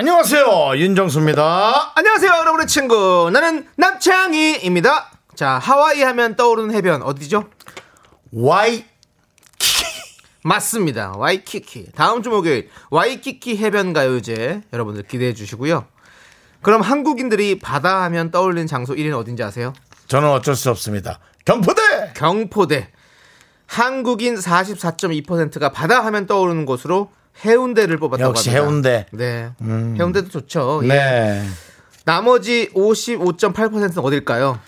안녕하세요 윤정수입니다. 안녕하세요, 여러분의 친구. 나는 남창희입니다. 자, 하와이 하면 떠오르는 해변 어디죠? 와이 맞습니다. 와이키키. 다음 주 목요일 와이키키 해변 가요제 여러분들 기대해 주시고요. 그럼 한국인들이 바다 하면 떠올리는 장소 1위는 어딘지 아세요? 저는 어쩔 수 없습니다. 경포대 경포대. 한국인 44.2%가 바다 하면 떠오르는 곳으로 해운대를 뽑았다고 역시 합니다. 해운대. 네. 해운대도 좋죠. 예. 네 나머지 55.8%는 어딜까요?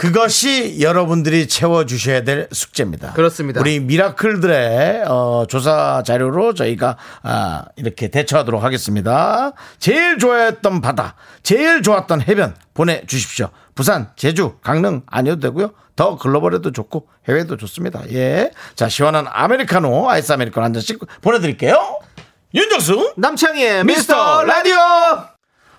그것이 여러분들이 채워주셔야 될 숙제입니다. 그렇습니다. 우리 미라클들의 어, 조사 자료로 저희가 아, 이렇게 대처하도록 하겠습니다. 제일 좋아했던 바다, 제일 좋았던 해변 보내주십시오. 부산, 제주, 강릉 아니어도 되고요. 더 글로벌에도 좋고 해외도 좋습니다. 예. 자, 시원한 아메리카노, 아이스 아메리카노 한 잔씩 보내드릴게요. 윤정수. 남창희의 미스터 라디오!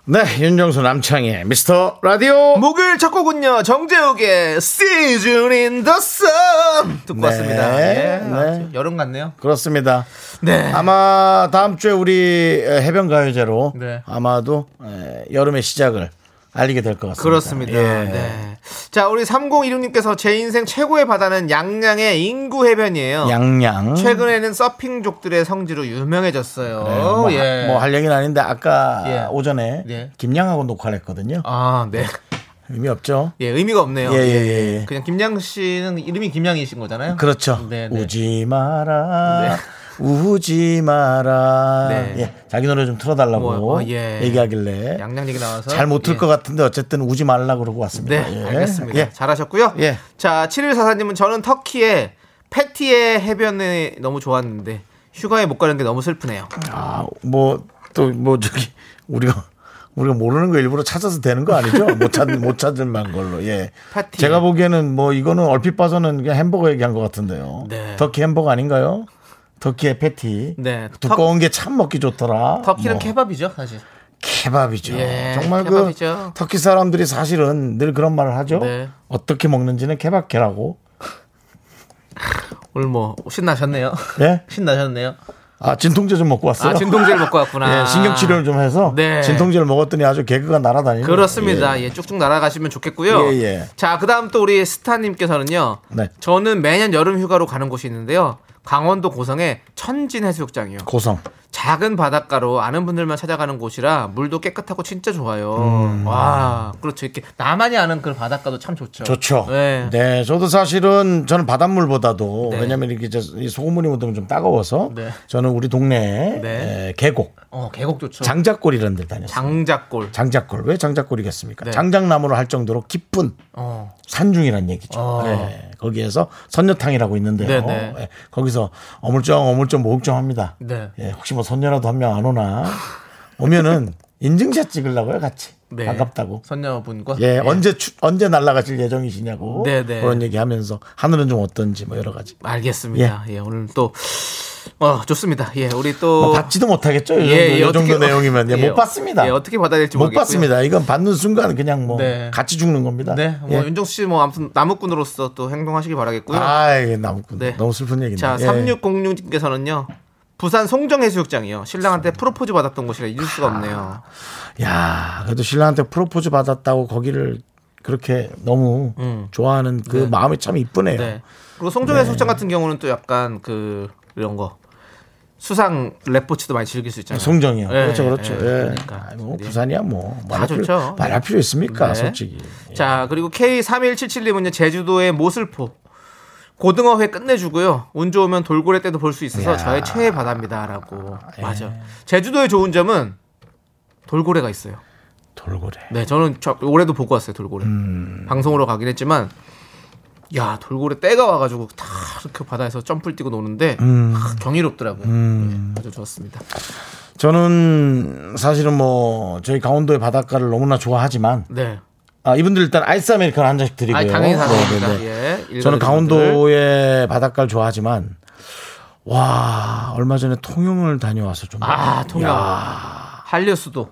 네, 윤정수 남창의 미스터 라디오. 목요일 첫 곡은요 정재욱의 Season in the Sun 듣고 네, 왔습니다. 예, 네. 아주 여름 같네요. 그렇습니다. 네. 아마 다음 주에 우리 해변 가요제로 네. 아마도 에, 여름의 시작을 알리게 될 것 같습니다. 그렇습니다. 예. 네. 자, 우리 3016님께서 제 인생 최고의 바다는 양양의 인구 해변이에요. 양양. 최근에는 서핑족들의 성지로 유명해졌어요. 뭐, 예. 뭐할 얘기는 아닌데 아까 예. 오전에 예. 김양하고 녹화를 했거든요. 아, 네. 의미 없죠? 예, 의미가 없네요. 예, 예, 예, 예. 그냥 김양 씨는 이름이 김양이신 거잖아요. 그렇죠. 네, 네. 우지 마라. 우지 마라. 네. 예, 자기 노래 좀 틀어달라고 뭐, 어, 예. 얘기하길래 양양 얘기 나와서 잘 못틀 예. 것 같은데 어쨌든 우지 말라 그러고 왔습니다. 네, 예. 알겠습니다. 예. 잘하셨고요. 예. 자, 7144님은 저는 터키의 패티의 해변에 너무 좋았는데 휴가에 못 가는 게 너무 슬프네요. 아, 뭐, 또, 뭐, 저기, 우리가, 우리가 모르는 거 일부러 찾아서 되는 거 아니죠? 못 찾, 못 찾을 만 걸로, 예. 파티. 제가 보기에는 뭐, 이거는 얼핏 봐서는 그냥 햄버거 얘기한 것 같은데요. 네. 터키 햄버거 아닌가요? 터키의 패티. 네. 두꺼운 게 참 먹기 좋더라. 터키는 뭐, 케밥이죠, 사실. 케밥이죠. 예, 정말 케밥이죠. 그 터키 사람들이 사실은 늘 그런 말을 하죠. 네. 어떻게 먹는지는 케밥케라고. 오늘 뭐 신나셨네요. 예? 신나셨네요. 아, 진통제 좀 먹고 왔어요. 아, 진통제를 먹고 왔구나. 예, 신경 치료를 좀 해서 네. 진통제를 먹었더니 아주 개그가 날아다니는 그렇습니다. 예. 예, 쭉쭉 날아가시면 좋겠고요. 예, 예. 자, 그다음 또 우리 스타님께서는요. 네. 저는 매년 여름 휴가로 가는 곳이 있는데요. 강원도 고성의 천진 해수욕장이요. 고성. 작은 바닷가로 아는 분들만 찾아가는 곳이라 물도 깨끗하고 진짜 좋아요. 음. 와, 그렇죠. 이렇게 나만이 아는 그 바닷가도 참 좋죠. 좋죠. 네. 네. 저도 사실은 저는 바닷물보다도 네. 왜냐면 이렇게 이 소금물이 묻으면 좀 따가워서 네. 저는 우리 동네에 네. 에, 계곡 어, 계곡 좋죠. 장작골이라는 데 다녔어요. 장작골. 장작골. 왜 장작골이겠습니까? 네. 장작나무로 할 정도로 깊은 어. 산중이란 얘기죠. 어. 네. 거기에서 선녀탕이라고 있는데요. 네, 네. 예, 거기서 어물쩡 어물쩡 모욕쩡합니다. 네. 예, 혹시 뭐 선녀라도 한 명 안 오나 오면은 인증샷 찍으려고요, 같이. 네. 반갑다고. 선녀분과 예, 언제 추- 언제 날아가실 예정이시냐고 네, 네. 그런 얘기하면서 하늘은 좀 어떤지 뭐 여러 가지. 알겠습니다. 예, 오늘 또 어, 좋습니다. 예, 우리 또 뭐 받지도 못하겠죠. 이 정도, 예, 예, 이 정도 어떻게- 내용이면 예, 예, 못 받습니다. 예, 어떻게 받아야 될지 못 모르겠고요. 받습니다. 이건 받는 순간 그냥 뭐 네. 같이 죽는 겁니다. 네, 뭐 예. 윤정수 씨 뭐 아무튼 나무꾼으로서 또 행동하시기 바라겠고요. 아, 이게 나무꾼. 네. 너무 슬픈 얘기네. 자, 예. 3606님께서는요. 부산 송정해수욕장이요. 신랑한테 프로포즈 받았던 곳이라 잊을 수가 없네요. 야, 그래도 신랑한테 프로포즈 받았다고 거기를 그렇게 너무 좋아하는 그 마음이 참 이쁘네요. 음. 네. 그리고 송정해수욕장 같은 경우는 또 약간 그 이런 거 수상 레포츠도 많이 즐길 수 있잖아요. 송정이요. 예, 그렇죠, 그렇죠. 예, 예. 그러니까. 아이, 뭐 예. 부산이야 뭐다 말할 필요, 좋죠. 말할 필요 있습니까, 네. 솔직히. 자, 그리고 K3177님은요, 제주도의 모슬포. 고등어회 끝내주고요. 운 좋으면 돌고래 때도 볼 수 있어서 저의 최애 바다입니다라고. 예. 맞아. 제주도의 좋은 점은 돌고래가 있어요. 돌고래. 네, 저는 저, 올해도 보고 왔어요, 돌고래. 음. 방송으로 가긴 했지만, 야, 돌고래 때가 와가지고 다그 바다에서 점프를 뛰고 노는데 음. 아, 경이롭더라고요. 네, 아주 좋았습니다. 저는 사실은 뭐 저희 강원도의 바닷가를 너무나 좋아하지만 네. 아, 이분들 일단 아이스 아메리카노 한 잔씩 드리고요. 아, 당연히. 네, 네, 네. 예. 저는. 강원도의 바닷가를 좋아하지만 와 얼마 전에 통영을 다녀와서 좀 아, 통영. 야, 한려수도.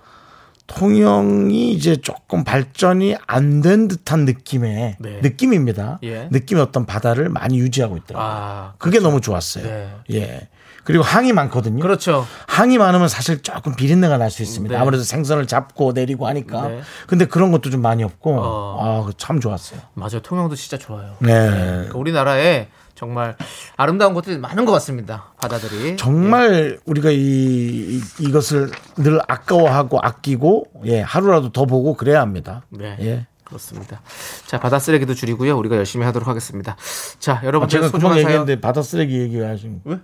통영이 이제 조금 발전이 안 된 듯한 느낌의 네. 느낌입니다. 예. 느낌의 어떤 바다를 많이 유지하고 있더라고요. 아, 그게 너무 좋았어요. 네. 예. 그리고 항이 많거든요. 그렇죠. 항이 많으면 사실 조금 비린내가 날 수 있습니다. 네. 아무래도 생선을 잡고 내리고 하니까. 네. 근데 그런 것도 좀 많이 없고, 어. 아, 참 좋았어요. 맞아요. 통영도 진짜 좋아요. 네. 그러니까 우리나라에 정말 아름다운 곳들이 많은 것 같습니다. 바다들이. 정말 우리가 이, 이- 이 것을 늘 아까워하고 아끼고, 예, 하루라도 더 보고 그래야 합니다. 네. 예. 그렇습니다. 자, 바다 쓰레기도 줄이고요. 우리가 열심히 하도록 하겠습니다. 자, 아, 여러분들 제가 소중한 사연. 얘기했는데 바다 쓰레기 얘기하신 왜?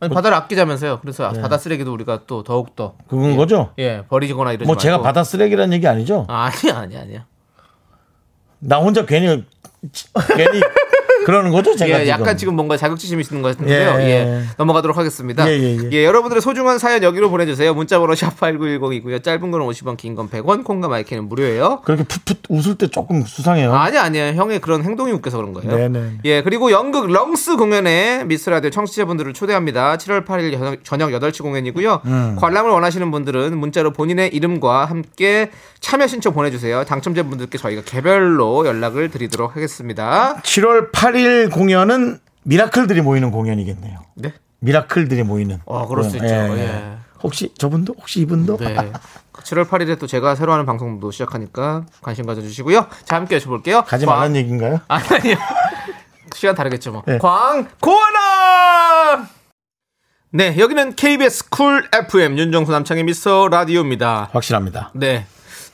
아니, 바다를 아끼자면서요. 그래서 바다 쓰레기도 우리가 또 더욱 더 그건 거죠? 예, 버리거나 이러지 뭐 말고. 제가 바다 쓰레기란 얘기 아니죠? 아, 아니야, 아니야, 아니야. 나 혼자 괜히, 괜히 그러는 거죠? 제가 예, 약간 지금 뭔가 자격지심이 있는 것 같은데요. 예, 예, 예. 넘어가도록 하겠습니다. 예, 예, 예. 여러분들의 소중한 사연 여기로 보내주세요. 문자번호 샵 8910이고요. 짧은 건 50원, 긴 건 100원, 콩과 마이크는 무료예요. 그렇게 풋풋 웃을 때 조금 수상해요. 아니, 아니에요. 형의 그런 행동이 웃겨서 그런 거예요. 네네. 예, 그리고 연극 렁스 공연에 미스 라디오 청취자분들을 초대합니다. 7월 8일 저녁, 저녁 8시 공연이고요. 음. 관람을 원하시는 분들은 문자로 본인의 이름과 함께 참여 신청 보내주세요. 당첨자분들께 저희가 개별로 연락을 드리도록 하겠습니다. 7월 8일 공연은 miracle들이 모이는 공연이겠네요. 네. miracle들이 모이는. 어, 그럴 수 있죠. 예. 혹시 저분도 혹시 이분도 네. 7월 8일에 또 제가 새로 하는 방송도 시작하니까 관심 가져주시고요. 자, 함께 여쭤볼게요. 가지 광- 말라는 얘기인가요? 아니, 아니요. 시간 다르겠죠, 뭐. 네. 광고나! 네, 여기는 KBS 쿨 FM 윤정수 남창희의 미스터 라디오입니다. 확실합니다. 네.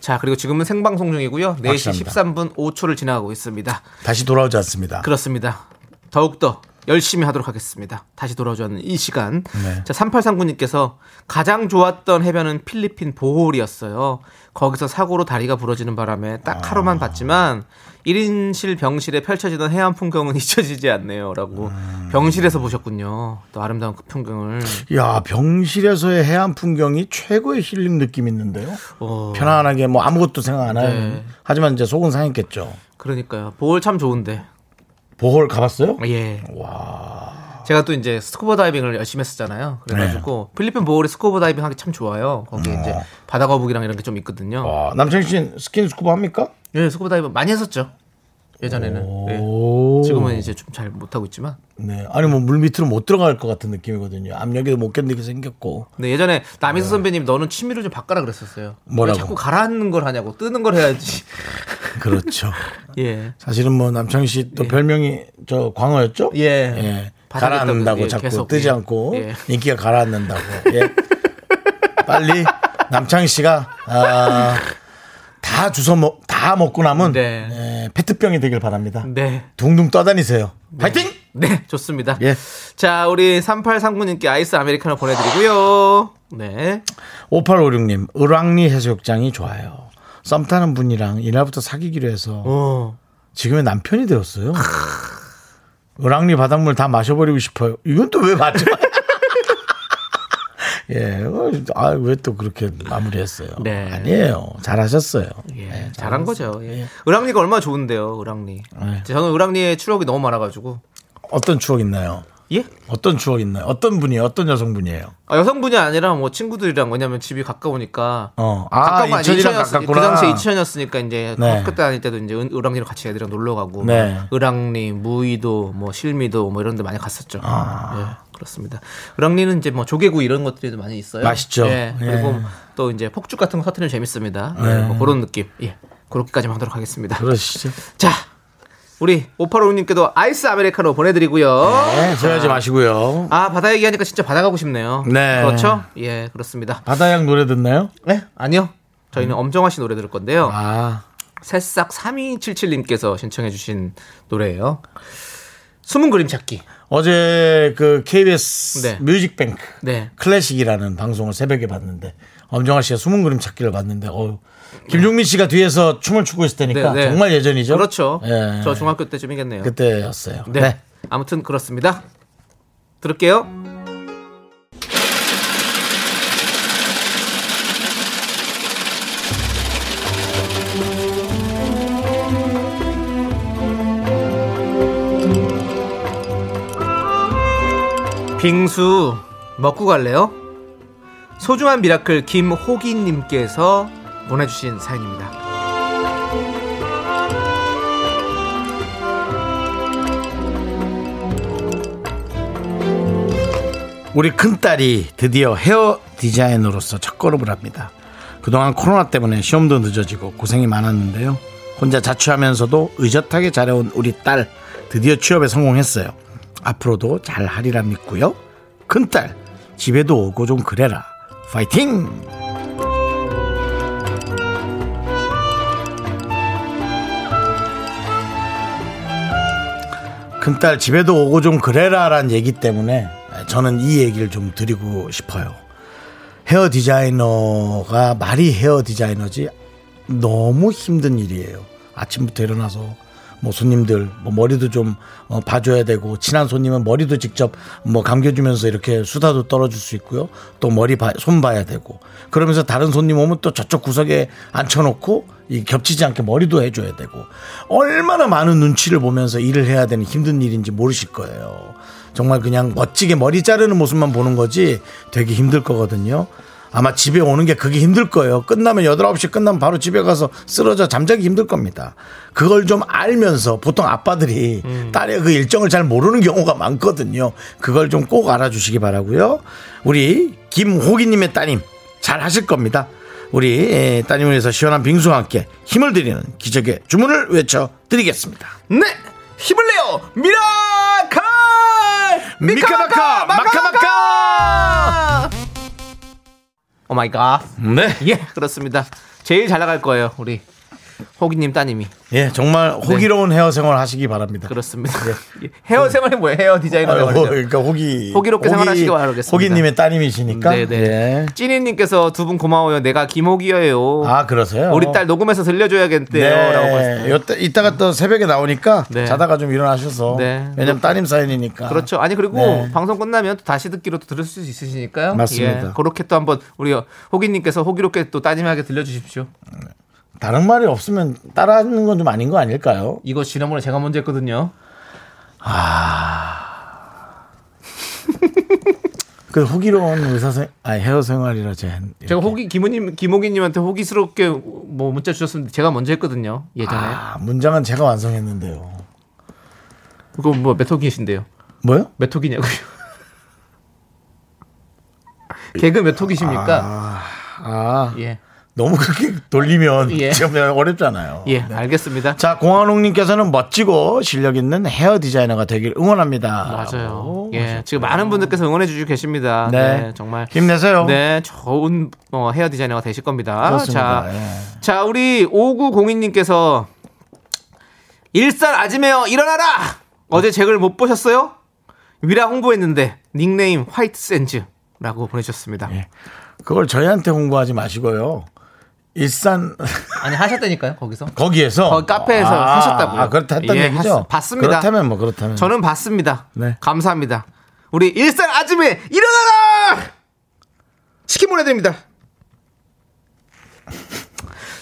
자, 그리고 지금은 생방송 중이고요. 4시 확실합니다. 13분 5초를 지나가고 있습니다. 다시 돌아오지 않습니다. 그렇습니다. 더욱더 열심히 하도록 하겠습니다. 다시 돌아오는 이 시간. 네. 자, 3839님께서 가장 좋았던 해변은 필리핀 보홀이었어요. 거기서 사고로 다리가 부러지는 바람에 딱 하루만 봤지만 1인실 병실에 펼쳐지던 해안 풍경은 잊혀지지 않네요. 라고 음. 병실에서 보셨군요. 또 아름다운 그 풍경을. 야 병실에서의 해안 풍경이 최고의 힐링 느낌 있는데요. 어, 편안하게 뭐 아무것도 생각 안 하는. 네. 하지만 이제 속은 상했겠죠. 그러니까요. 보홀 참 좋은데. 보홀 가봤어요? 예. 제가 또 이제 스쿠버 다이빙을 열심히 했었잖아요. 그래가지고 필리핀 보홀이 스쿠버 다이빙 하기 참 좋아요. 거기 어. 이제 바다 거북이랑 이런 게 좀 있거든요. 와, 남창희 씨는 스킨 스쿠버 합니까? 예, 스쿠버 다이빙 많이 했었죠. 예전에는. 예. 오. 지금은 이제 좀 잘 못하고 있지만. 네. 아니 뭐 물 밑으로 못 들어갈 것 같은 느낌이거든요. 압력에도 못 견디게 생겼고. 근데 예전에 남희수 선배님 너는 취미를 좀 바꿔라 그랬었어요. 네. 뭐라고? 왜 자꾸 가라앉는 걸 하냐고 뜨는 걸 해야지. 그렇죠. 예. 사실은 뭐 남창희 씨또 별명이 저 광어였죠? 예. 예. 가라앉는다고 떠- 예, 자꾸 계속, 뜨지 예. 않고 예. 인기가 가라앉는다고. 예. 빨리 남창희 씨가 아, 다 주워 먹, 다 먹고 남은 네. 예, 페트병이 되길 바랍니다. 네. 둥둥 떠다니세요. 파이팅! 네, 좋습니다. 예. 자, 우리 3839님께 아이스 아메리카노 보내드리고요. 네. 5856님, 을왕리 해수욕장이 좋아요. 썸 타는 분이랑 이날부터 사귀기로 해서 어. 지금의 남편이 되었어요. 을왕리 바닷물 다 마셔버리고 싶어요. 이건 또 왜 맞죠? 예, 아, 왜 또 그렇게 마무리했어요? 네. 아니에요. 잘하셨어요. 예, 예, 잘한 거죠. 예. 을왕리가 얼마나 좋은데요, 을왕리. 네. 저는 을왕리에 추억이 너무 많아가지고. 어떤 추억 있나요? 예? 어떤 추억 있나요? 어떤 분이에요? 어떤 여성분이에요? 아, 여성분이 아니라 뭐 친구들이랑 왜냐면 집이 가까우니까. 어, 아, 가까운? 인천이랑 인천이었- 가깝구나. 그 당시에 이천이었으니까 이제 네. 학교 때 다닐 때도 이제 은- 을왕리로 같이 애들이랑 놀러 가고. 네. 뭐 을왕리, 무의도, 뭐 실미도 뭐 이런 데 많이 갔었죠. 아. 예, 그렇습니다. 을왕리는 이제 뭐 조개구 이런 것들이 많이 있어요. 맛있죠. 예, 그리고 예. 또 이제 폭죽 같은 거 터트리면 재밌습니다. 예, 네. 뭐 그런 느낌. 예. 그렇게까지만 하도록 하겠습니다. 그러시죠. 자, 우리 오파로님께도 아이스 아메리카노 보내드리고요. 네, 체하지 마시고요. 아 바다 얘기하니까 진짜 바다 가고 싶네요. 네. 그렇죠? 예, 그렇습니다. 바다양 노래 듣나요? 네, 아니요. 저희는 엄정화 씨 노래 들을 건데요. 아, 새싹 3277님께서 신청해주신 노래예요. 숨은 그림 찾기. 어제 그 KBS 네. 뮤직뱅크 네. 클래식이라는 방송을 새벽에 봤는데 엄정화 씨가 숨은 그림 찾기를 봤는데 어 김종민 씨가 뒤에서 춤을 추고 있을 테니까 네, 네. 정말 예전이죠. 그렇죠. 예. 저 중학교 때쯤이겠네요. 그때였어요. 네. 네. 아무튼 그렇습니다. 들을게요. 빙수 먹고 갈래요? 소중한 miracle 김호기님께서 보내주신 사연입니다. 우리 큰딸이 드디어 헤어 디자이너로서 첫 걸음을 합니다. 그동안 코로나 때문에 시험도 늦어지고 고생이 많았는데요. 혼자 자취하면서도 의젓하게 잘해온 우리 딸 드디어 취업에 성공했어요. 앞으로도 잘 하리라 믿고요. 큰딸 집에도 오고 좀 그래라. 파이팅! 큰딸 집에도 오고 좀 그래라라는 얘기 때문에 저는 이 얘기를 좀 드리고 싶어요. 헤어 디자이너가 말이 헤어 디자이너지 너무 힘든 일이에요. 아침부터 일어나서 뭐 손님들 뭐 머리도 좀 어, 봐줘야 되고 친한 손님은 머리도 직접 뭐 감겨주면서 이렇게 수다도 떨어줄 수 있고요. 또 머리 봐, 손 봐야 되고 그러면서 다른 손님 오면 또 저쪽 구석에 앉혀놓고 이 겹치지 않게 머리도 해줘야 되고 얼마나 많은 눈치를 보면서 일을 해야 되는 힘든 일인지 모르실 거예요. 정말 그냥 멋지게 머리 자르는 모습만 보는 거지 되게 힘들 거거든요. 아마 집에 오는 게 그게 힘들 거예요. 끝나면 8, 9시 끝나면 바로 집에 가서 쓰러져 잠자기 힘들 겁니다. 그걸 좀 알면서 보통 아빠들이 딸의 그 일정을 잘 모르는 경우가 많거든요. 그걸 좀 꼭 알아주시기 바라고요. 우리 김호기님의 따님 잘 하실 겁니다. 우리 에, 따님을 위해서 시원한 빙수와 함께 힘을 드리는 기적의 주문을 외쳐드리겠습니다. 네! 힘을 내요! miracle! 미카마카 마카마카! Oh my god. 네. 예, 그렇습니다. 제일 잘 나갈 거예요, 우리 호기님 따님이. 예, 정말 호기로운 헤어 생활 하시기 바랍니다. 그렇습니다. 예. 헤어 생활이 뭐예요? 헤어 디자이너 생활이죠. 그러니까 호기 호기롭게 생활하시기 바라겠습니다. 호기님의 따님이시니까. 네네. 예. 찐이님께서 두 분 고마워요. 내가 김호기예요. 아 그러세요? 우리 딸 녹음해서 들려줘야겠대요. 라고 네. 하셨어요. 이따가 또 새벽에 나오니까 네. 자다가 좀 일어나셔서. 네. 왜냐면 따님 사연이니까. 그렇죠. 아니 그리고 네. 방송 끝나면 또 다시 듣기로 또 들을 수 있으시니까요. 맞습니다. 예, 그렇게 또 한번 우리 호기님께서 호기롭게 또 따님하게 들려주십시오. 다른 말이 없으면 따라하는 건 좀 아닌 거 아닐까요? 이거 지난번에 제가 먼저 했거든요. 그 호기로운 의사 생, 아 헤어 생활이라 제. 제가 호기 김호님 김호기님한테 호기스럽게 뭐 문자 주셨는데 제가 먼저 했거든요. 예전에. 아, 문장은 제가 완성했는데요. 그거 뭐몇 호기신데요? 뭐요? 몇 호기냐고요? 개그 몇 호기십니까? 아, 예. 너무 그렇게 돌리면 예. 좀 어렵잖아요. 예, 알겠습니다. 자, 공한홍님께서는 멋지고 실력 있는 헤어 디자이너가 되길 응원합니다. 맞아요. 예, 지금 많은 분들께서 응원해 주시고 계십니다. 네. 네, 정말. 힘내세요. 네, 좋은 어, 헤어 디자이너가 되실 겁니다. 그렇습니다. 자, 예. 자, 우리 5902님께서 일산 아지매어 일어나라! 어제 책을 못 보셨어요? 위라 홍보했는데 닉네임 화이트 샌즈라고 보내주셨습니다. 예. 그걸 저희한테 홍보하지 마시고요. 일산 아니 하셨다니까요 거기서. 거기에서 거기 카페에서 아, 하셨다고요. 아, 그렇다 했던 예, 얘기죠. 했- 봤습니다. 그렇다면 뭐 그렇다면 저는 봤습니다. 네. 감사합니다. 우리 일산 아줌에 일어나라! 치킨 보내드립니다.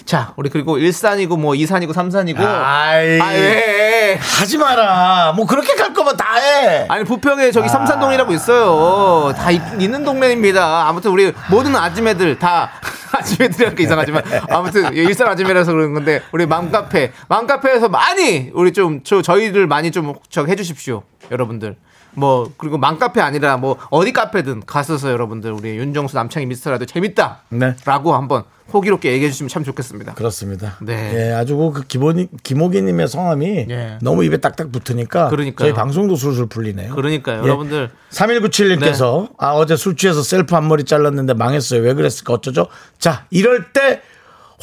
자, 우리 그리고 일산이고 뭐 이산이고 삼산이고. 아이. 아, 왜? 하지 마라. 뭐 그렇게 갈 거면 다 해. 아니 부평에 저기 삼산동이라고 있어요. 다 있, 는 동네입니다. 아무튼 우리 모든 아줌매들 다 아줌매들이라니까 이상하지만 아무튼 일산 아줌매라서 그러는 건데 우리 맘카페 맘카페에서 많이 우리 좀 저 저희를 많이 좀저 해주십시오, 여러분들. 뭐 그리고 맘 카페 아니라 뭐 어디 카페든 가셔서 여러분들 우리 윤정수 남창희 미스터라도 재밌다라고 네. 한번 호기롭게 얘기해 주시면 참 좋겠습니다. 그렇습니다. 네. 예, 아주 그 기본 김호기님의 성함이 예. 너무 입에 딱딱 붙으니까 그러니까요. 저희 방송도 술술 풀리네요. 그러니까요, 예. 여러분들 3197님께서 아 어제 술 취해서 셀프 앞머리 잘랐는데 망했어요. 왜 그랬을까 어쩌죠? 자 이럴 때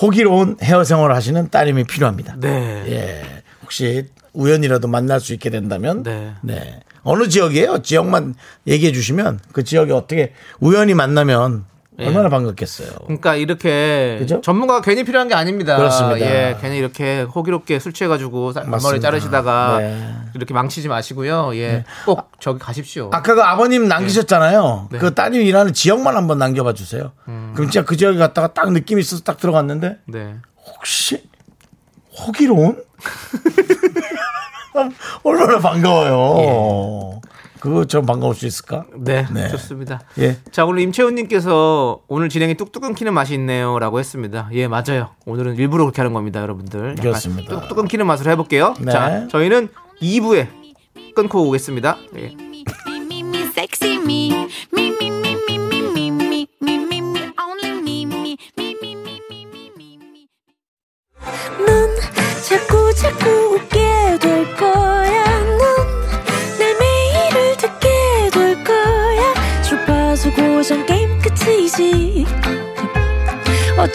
호기로운 헤어 생활을 하시는 따님이 필요합니다. 네. 예. 혹시 우연이라도 만날 수 있게 된다면 네. 네. 어느 지역이에요? 지역만 얘기해 주시면 그 지역에 어떻게 우연히 만나면 예. 얼마나 반갑겠어요. 그러니까 이렇게 그죠? 전문가가 괜히 필요한 게 아닙니다. 그렇습니다. 예, 괜히 이렇게 호기롭게 술 취해가지고 쌀- 맞습니다. 머리 자르시다가 네. 이렇게 망치지 마시고요. 예, 꼭 저기 가십시오. 아까 그 아버님 남기셨잖아요. 네. 그 따님 일하는 지역만 한번 남겨봐 주세요. 음. 그럼 진짜 그 지역에 갔다가 딱 느낌 이 있어서 딱 들어갔는데 네. 혹시 호기로운? 얼마나 반가워요. 그거 좀 반가울 수 있을까? 네, 네. 좋습니다. 예. 자, 오늘 임채훈님께서 오늘 진행이 뚝뚝 끊기는 맛이 있네요. 라고 했습니다. 예, 맞아요. 오늘은 일부러 그렇게 하는 겁니다, 여러분들. 그렇습니다. 뚝뚝 끊기는 맛으로 해볼게요. 네. 자, 저희는 2부에 끊고 오겠습니다. 예.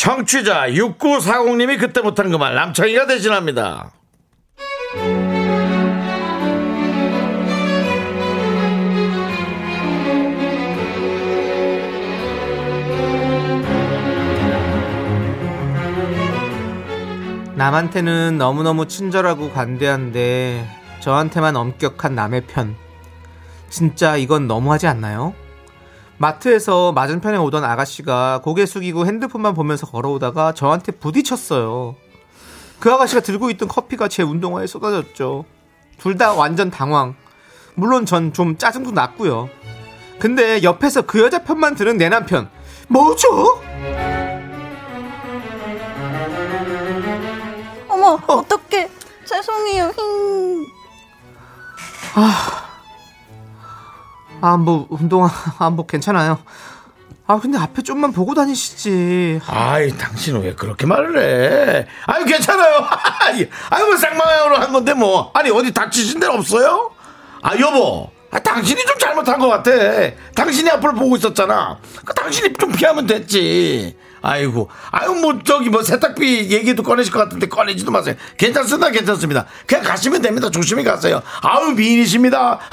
청취자 6940님이 그때 못한 그 말 남창희가 대신합니다. 남한테는 너무너무 친절하고 관대한데 저한테만 엄격한 남의 편. 진짜 이건 너무하지 않나요? 마트에서 맞은편에 오던 아가씨가 고개 숙이고 핸드폰만 보면서 걸어오다가 저한테 부딪혔어요. 그 아가씨가 들고 있던 커피가 제 운동화에 쏟아졌죠. 둘 다 완전 당황. 물론 전 좀 짜증도 났고요. 근데 옆에서 그 여자 편만 들은 내 남편. 뭐죠? 어머, 어떡해. 죄송해요. 힝. 아, 뭐, 운동화, 아, 뭐, 괜찮아요. 아, 근데 앞에 좀만 보고 다니시지. 아이, 당신은 왜 그렇게 말을 해? 아유, 괜찮아요. 아유, 뭐 쌍방향으로 한 건데 뭐. 아니, 어디 다치신 데는 없어요? 아, 여보. 아, 당신이 좀 잘못한 것 같아. 당신이 앞을 보고 있었잖아. 그 당신이 좀 피하면 됐지. 아이고, 아유, 뭐, 저기, 뭐, 세탁비 얘기도 꺼내실 것 같은데 꺼내지도 마세요. 괜찮습니다, 괜찮습니다. 그냥 가시면 됩니다. 조심히 가세요. 아유, 미인이십니다.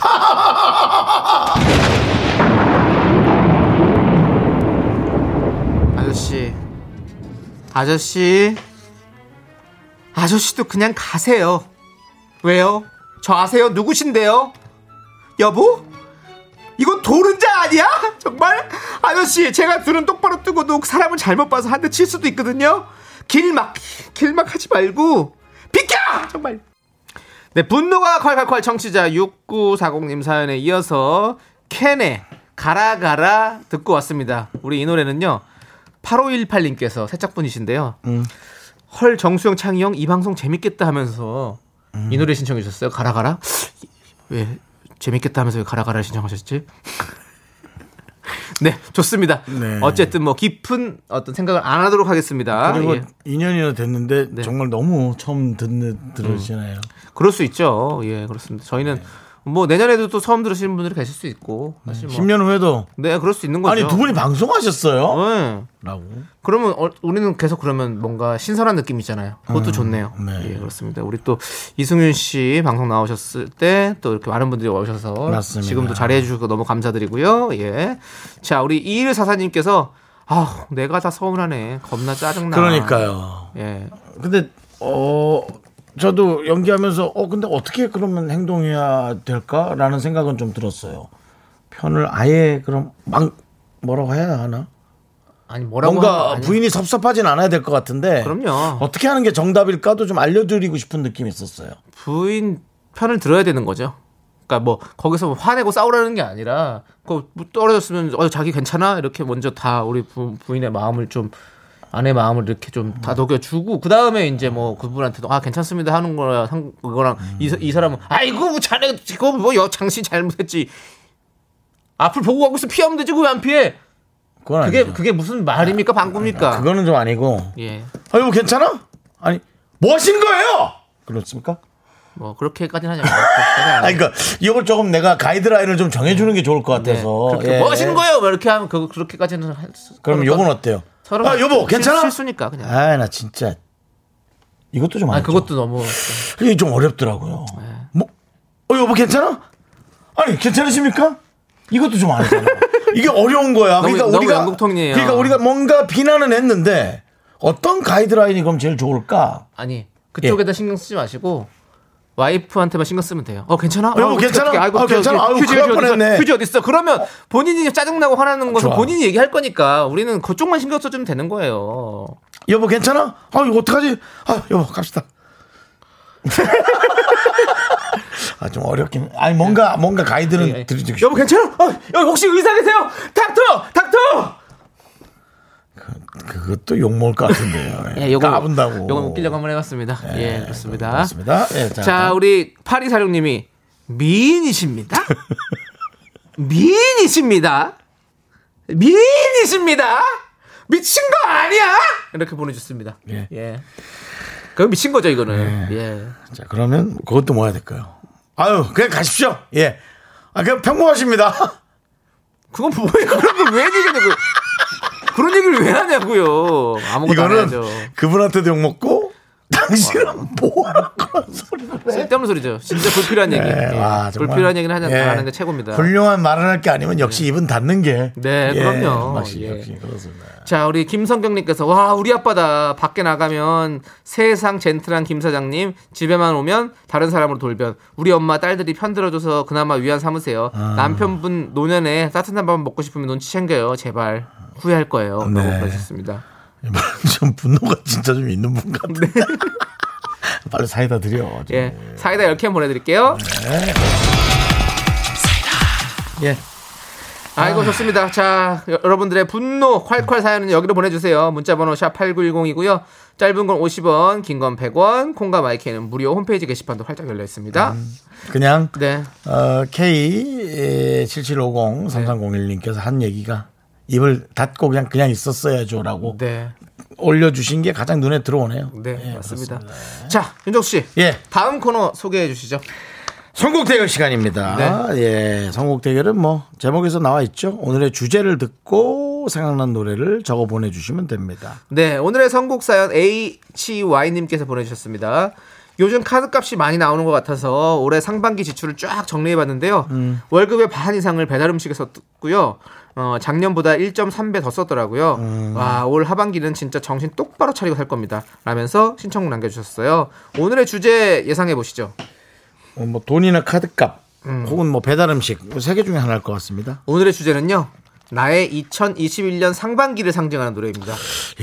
아저씨. 아저씨. 아저씨도 그냥 가세요. 왜요? 저 아세요? 누구신데요? 여보? 이건 도른자 아니야? 정말? 아저씨, 제가 눈은 똑바로 뜨고도 사람을 잘못 봐서 한 대 칠 수도 있거든요? 길막, 길막 하지 말고, 비켜! 정말. 네, 분노가 콸콸콸 청취자 6940님 사연에 이어서 캔의 가라 가라 듣고 왔습니다. 우리 이 노래는요. 8518님께서 새짝분이신데요. 헐 정수영 창희형 이 방송 재밌겠다 하면서 이 노래 신청해 주셨어요. 가라 가라. 왜 재밌겠다 하면서 왜 가라 가라 신청하셨지? 네, 좋습니다. 네. 어쨌든 뭐 깊은 어떤 생각을 안 하도록 하겠습니다. 그리고 예. 2년이나 됐는데 네. 정말 너무 처음 듣는, 들으시나요? 그럴 수 있죠. 예, 그렇습니다. 저희는 뭐 내년에도 또 처음 들으시는 분들이 계실 수 있고 사실 뭐 10년 후에도 네, 그럴 수 있는 거죠. 아니 두 분이 방송하셨어요? 네. 라고. 그러면 어, 우리는 계속 그러면 뭔가 신선한 느낌이잖아요. 그것도 좋네요. 네. 예, 그렇습니다. 우리 또 이승윤 씨 방송 나오셨을 때 또 이렇게 많은 분들이 오셔서 맞습니다. 지금도 잘해 주셔서 너무 감사드리고요. 예. 자, 우리 2144님께서 아, 내가 다 서운하네. 겁나 짜증나. 그러니까요. 예. 근데 어 저도 연기하면서 어 근데 어떻게 그러면 행동해야 될까라는 생각은 좀 들었어요. 편을 아예 그럼 막 뭐라고 해야 하나? 아니 뭐라고 뭔가 아니- 부인이 섭섭하진 않아야 될 것 같은데. 그럼요. 어떻게 하는 게 정답일까도 좀 알려드리고 싶은 느낌이 있었어요. 부인 편을 들어야 되는 거죠. 그러니까 뭐 거기서 뭐 화내고 싸우라는 게 아니라 그 떨어졌으면 어 자기 괜찮아 이렇게 먼저 다 우리 부, 부인의 마음을 좀 아내 마음을 이렇게 좀 다독여 주고 그 다음에 이제 뭐 그분한테도 아 괜찮습니다 하는 거랑 상- 그거랑 이, 사- 이 사람은 아이고 뭐 자네 그거 뭐 여, 당신 잘못했지 앞을 보고 가고 있어 피하면 되지 왜 안 피해 그건 그게 아니죠. 그게 무슨 말입니까 방구입니까 그거는 좀 아니고 예 아, 여보, 괜찮아? 아니, 뭐 하신 거예요? 그렇습니까? 뭐 그렇게까지는 하지 않아요. 아니, 그러니까 이걸 조금 내가 가이드라인을 좀 정해주는 게 좋을 것 같아서. 네. 그렇게 예. 뭐 하시는 거예요? 뭐 이렇게 하면 그 그렇게까지는 할 수- 그럼 요건 어때요? 서로가 아, 여보, 실- 괜찮아? 실수니까 그냥. 아, 나 진짜. 이것도 좀 아, 아니죠. 그것도 너무 이게 좀 어렵더라고요. 네. 뭐, 어, 여보, 괜찮아? 아니, 괜찮으십니까? 이것도 좀 아니잖아. 이게 어려운 거야. 너무- 그러니까 우리가. 영국통이에요. 그러니까 우리가 뭔가 비난은 했는데 어떤 가이드라인이 그럼 제일 좋을까? 아니 그쪽에다 신경 쓰지 마시고 와이프한테만 신경 쓰면 돼요. 어 괜찮아? 여보, 어떻게, 괜찮아? 어떻게, 아이고 아, 괜찮아? 아유, 휴지 휴지 있어? 뻔했네. 휴지 어디 있어? 그러면 본인이 짜증나고 화나는 것은 좋아. 본인이 얘기할 거니까 우리는 그쪽만 신경 써주면 되는 거예요. 여보, 괜찮아? 아, 이거 어떡하지? 아, 여보, 갑시다. 아, 좀 어렵긴. 아니, 뭔가, 뭔가 가이드는 예, 예. 드리고 여보 괜찮아? 어, 여기 혹시 의사 계세요? 닥터, 닥터. 그것도 욕먹을 것 같은데요. 예, 요거 까분다고. 요거 웃기려고 한번 해봤습니다. 예, 그렇습니다. 그렇습니다. 예, 자, 자, 우리 파리 사령님이 미인이십니다. 미인이십니다. 미인이십니다. 미친 거 아니야? 이렇게 보내주셨습니다. 예. 예. 그럼 미친 거죠, 이거는. 예. 자, 그러면 그것도 뭐 해야 될까요? 아유, 그냥 가십시오. 예. 아, 그냥 평범하십니다. 그건 뭐예요? 그런 걸왜 얘기하냐고. 그런 얘기를 왜 하냐고요. 아무것도 안 이거는 하죠. 그분한테도 욕먹고 당신은 뭐하고 소리를 해. 쓸데없는 소리죠. 진짜 불필요한 얘기. 네, 예. 와, 정말. 불필요한 얘기는 하지 예. 안 하는 게 최고입니다. 훌륭한 말을 할 게 아니면 역시 입은 닫는 게. 네, 예, 그럼요. 역시, 예. 역시 그렇습니다. 자, 우리 김성경님께서 와 우리 아빠다 밖에 나가면 세상 젠틀한 김 사장님 집에만 오면 다른 사람으로 돌변 우리 엄마 딸들이 편들어줘서 그나마 위안 삼으세요 아. 남편분 노년에 따뜻한 밥 먹고 싶으면 눈치 챙겨요 제발 후회할 거예요. 네. 라고 보내셨습니다. 좀 분노가 진짜 좀 있는 분 같아. 빨리 사이다 드려. 좀. 예 사이다 10캔 보내드릴게요. 예. 아이고 좋습니다. 자 여- 여러분들의 분노 콸콸 사연은 여기로 보내주세요. 문자번호 샵 8910이고요. 짧은 건 50원 긴 건 100원 콩과 마이크는 무료 홈페이지 게시판도 활짝 열려 있습니다. 그냥 네. 어, K7750 3301님께서 한 얘기가 입을 닫고 그냥 그냥 있었어야죠라고 네. 올려주신 게 가장 눈에 들어오네요. 네, 예, 맞습니다. 그렇습니다. 자, 윤정수 씨. 예. 다음 코너 소개해 주시죠. 선곡 대결 시간입니다. 네. 예, 선곡 대결은 뭐 제목에서 나와 있죠. 오늘의 주제를 듣고 생각난 노래를 적어 보내주시면 됩니다. 네, 오늘의 선곡 사연 HY님께서 보내주셨습니다. 요즘 카드값이 많이 나오는 것 같아서 올해 상반기 지출을 쫙 정리해봤는데요. 월급의 반 이상을 배달 음식에 썼고요. 어, 작년보다 1.3배 더 썼더라고요. 와, 올 하반기는 진짜 정신 똑바로 차리고 살 겁니다. 라면서 신청곡 남겨주셨어요. 오늘의 주제 예상해 보시죠. 어, 뭐 돈이나 카드값 음. 혹은 뭐 배달 음식 세개 중에 하나일 것 같습니다. 오늘의 주제는요. 나의 2021년 상반기를 상징하는 노래입니다.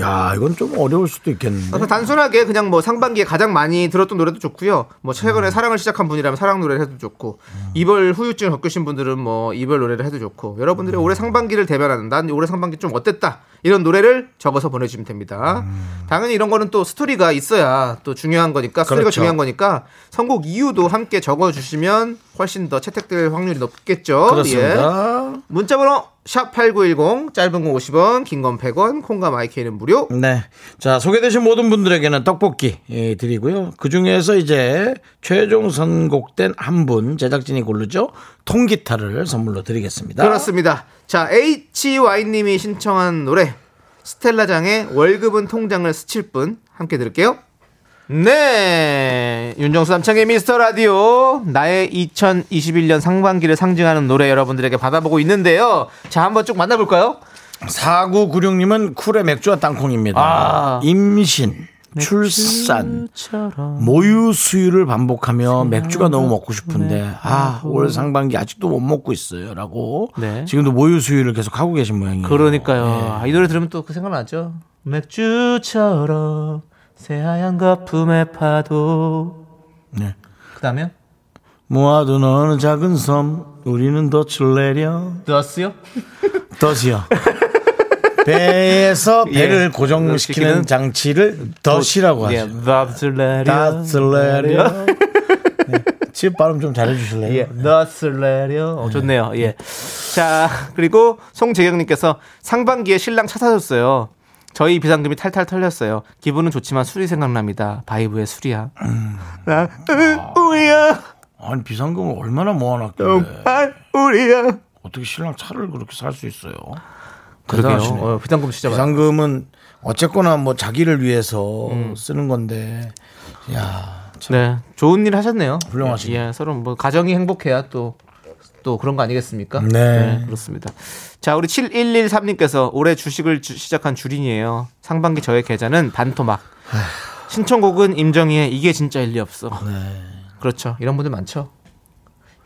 야, 이건 좀 어려울 수도 있겠는데. 단순하게 그냥 뭐 상반기에 가장 많이 들었던 노래도 좋고요. 뭐 최근에 사랑을 시작한 분이라면 사랑 노래를 해도 좋고 이별 후유증을 겪으신 분들은 뭐 이별 노래를 해도 좋고 여러분들의 올해 상반기를 대변하는 난 올해 상반기 좀 어땠다 이런 노래를 적어서 보내주시면 됩니다. 당연히 이런 거는 또 스토리가 있어야 또 중요한 거니까 스토리가 그렇죠. 중요한 거니까 선곡 이유도 함께 적어주시면 훨씬 더 채택될 확률이 높겠죠. 예. 그렇습니다. 문자번호 샵8910 짧은 건 50원 긴 건 100원 콩과 마이크는 무료 네. 자, 소개되신 모든 분들에게는 떡볶이 예, 드리고요. 그 중에서 이제 최종 선곡된 한 분 제작진이 고르죠. 통기타를 선물로 드리겠습니다. 그렇습니다. 자, HY님이 신청한 노래 스텔라장의 월급은 통장을 스칠 분 함께 들을게요. 네, 윤정수 남창의 미스터 라디오 나의 2021년 상반기를 상징하는 노래 여러분들에게 받아보고 있는데요. 자, 한번 쭉 만나볼까요? 4996님은 쿨의 맥주와 땅콩입니다. 아. 임신, 출산, 모유 수유를 반복하며 맥주가 너무 먹고 싶은데 아, 올 상반기 아직도 못 먹고 있어요. 라고 네. 지금도 모유 수유를 계속 하고 계신 모양이에요. 그러니까요. 아, 이 노래 들으면 또 그 생각나죠. 맥주처럼 새하얀 거품의 파도. 네. 그 다음에요? 모아둔 어느 작은 섬 우리는 덫을 내려 넣었어요? 덫이요. 배에서 배를 예. 고정시키는 시키는- 장치를 덫이라고 예, 하죠. 덫을 내려. 덫을 내려. 네. 집 발음 좀 잘해주실래요? 예, 넛을 내려. 어, 좋네요. 예. 자, 그리고 송재경님께서 상반기에 신랑 차 사줬어요. 저희 비상금이 탈탈 털렸어요. 기분은 좋지만 술이 생각납니다. 바이브의 술이야. 나 우리야 아니 비상금을 얼마나 모아놨길래 정말 우리야. 어떻게 신랑 차를 그렇게 살 수 있어요? 그러게요. 대단하시네. 어, 비상금 진짜 많 비상금은 어쨌거나 뭐 자기를 위해서 음. 쓰는 건데 야 네, 좋은 일 하셨네요. 훌륭하시네. 예, 서로 뭐 가정이 행복해야 또. 또 그런 거 아니겠습니까? 네. 그렇습니다. 자, 우리 7113님께서 올해 주식을 주- 시작한 주린이에요. 상반기 저의 계좌는 반토막. 신청곡은 임정희의 이게 진짜 일리 없어. 네. 그렇죠. 이런 분들 많죠.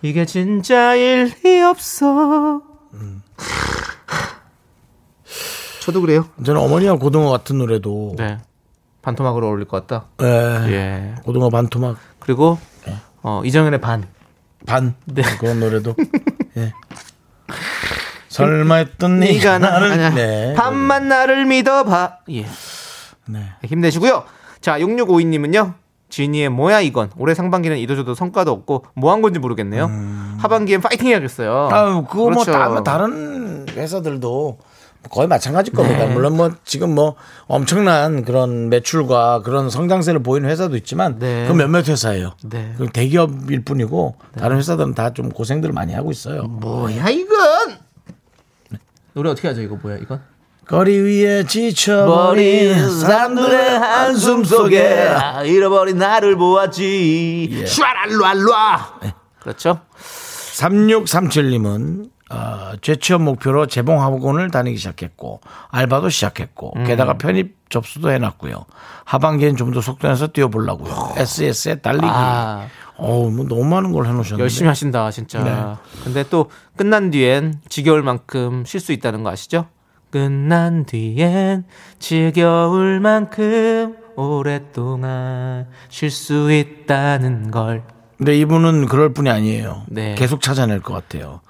이게 진짜 일리 없어. 음. 저도 그래요. 저는 어머니와 고등어 같은 노래도 네. 반토막으로 어울릴 것 같다. 예. 예. 고등어 반토막 그리고 어, 이정현의 반. 반 네. 그런 노래도 예. 설마 했던 네가 나를 네. 반만 나를 믿어봐. 예. 네. 힘내시고요. 자, 6652님은요. 지니의 뭐야 이건 올해 상반기는 이도저도 성과도 없고 뭐 한 건지 모르겠네요. 하반기엔 파이팅 해야겠어요. 음. 아유 그거 뭐 그렇죠. 다, 다른 회사들도 거의 마찬가지일 겁니다. 네. 물론 뭐 지금 뭐 엄청난 그런 매출과 그런 성장세를 보이는 회사도 있지만 네. 그 몇몇 회사예요. 네. 그 대기업일 뿐이고 다른 회사들은 다 좀 고생들을 많이 하고 있어요. 뭐야 이건? 노래 어떻게 하죠 이거 뭐야 이건? 거리 위에 지쳐버린 사람들의 한숨 속에 아, 잃어버린 나를 보았지. 슈아랄루알루아. 그렇죠. 3637님은 어, 재취업 목표로 재봉학원을 다니기 시작했고 알바도 시작했고 음. 게다가 편입 접수도 해놨고요. 하반기엔 좀 더 속도내서 뛰어보려고요. SS에 달리기. 아. 어우 뭐 너무 많은 걸 해놓으셨는데. 열심히 하신다 진짜. 네. 근데 또 끝난 뒤엔 지겨울 만큼 쉴 수 있다는 거 아시죠? 끝난 뒤엔 지겨울 만큼 오랫동안 쉴 수 있다는 걸. 근데 이분은 그럴 뿐이 아니에요. 네. 계속 찾아낼 것 같아요.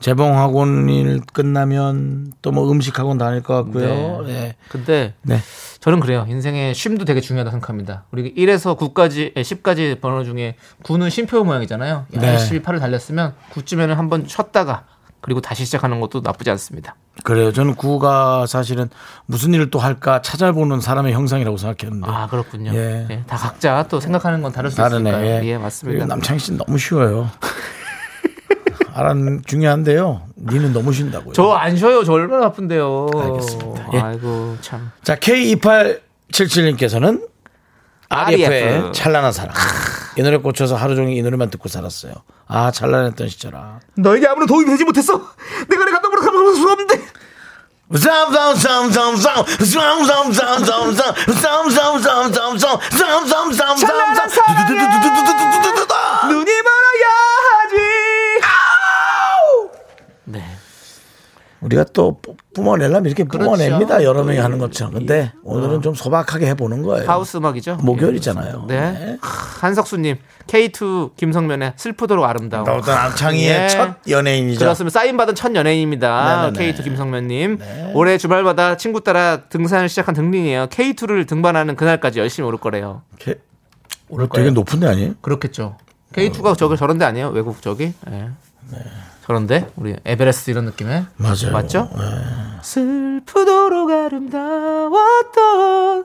재봉학원일 끝나면 또 뭐 음식학원 다닐 것 같고요. 네. 네. 근데 네. 저는 그래요. 인생의 쉼도 되게 중요하다 생각합니다. 우리 1에서 9까지, 10까지 번호 중에 9는 쉼표 모양이잖아요. 네. 열심히 팔을 달렸으면 9쯤에는 한번 쉬었다가 그리고 다시 시작하는 것도 나쁘지 않습니다. 그래요. 저는 구가 사실은 무슨 일을 또 할까 찾아보는 사람의 형상이라고 생각했는데. 아 그렇군요. 예. 예, 다 각자 또 생각하는 건 다를 수 다르네. 있으니까요. 예, 예, 맞습니다. 남창희 씨는 너무 쉬워요. 알아 중요한데요. 니는 너무 쉰다고요. 저 안 쉬어요. 저 얼마나 아픈데요. 알겠습니다. 예. 아이고 참. 자 K2877님께서는 RF의 RF. 찬란한 사랑. 이 노래 꽂혀서 하루 종일 이 노래만 듣고 살았어요. 아 찬란했던 시절아. 너에게 아무런 도움이 되지 못했어. 내가 내 감독으로 감독할 수 없는데. 네. 우리가 또 뿜- 뿜어내려면 이렇게 뿜어냅니다. 여러 명이 또 하는 것처럼. 근데 오늘은 좀 소박하게 해보는 거예요. 하우스 음악이죠. 목요일이잖아요. 네. 네. 한석수님 K2 김성면의 슬프도록 아름다워. 어떤 남창희의 예. 첫 연예인이죠. 그렇습니다. 사인 받은 첫 연예인입니다. 네네네. K2 김성면님. 올해 주말마다 친구 따라 등산을 시작한 등린이에요. K2를 등반하는 그날까지 열심히 오를 거래요. 이렇게 오늘 되게 높은 데 아니에요? 그렇겠죠. K2가 저기 저런 데 아니에요? 외국 저기? 예. 저런데 우리 에베레스트 이런 느낌의 맞아요. 맞죠? 슬프도록 아름다웠던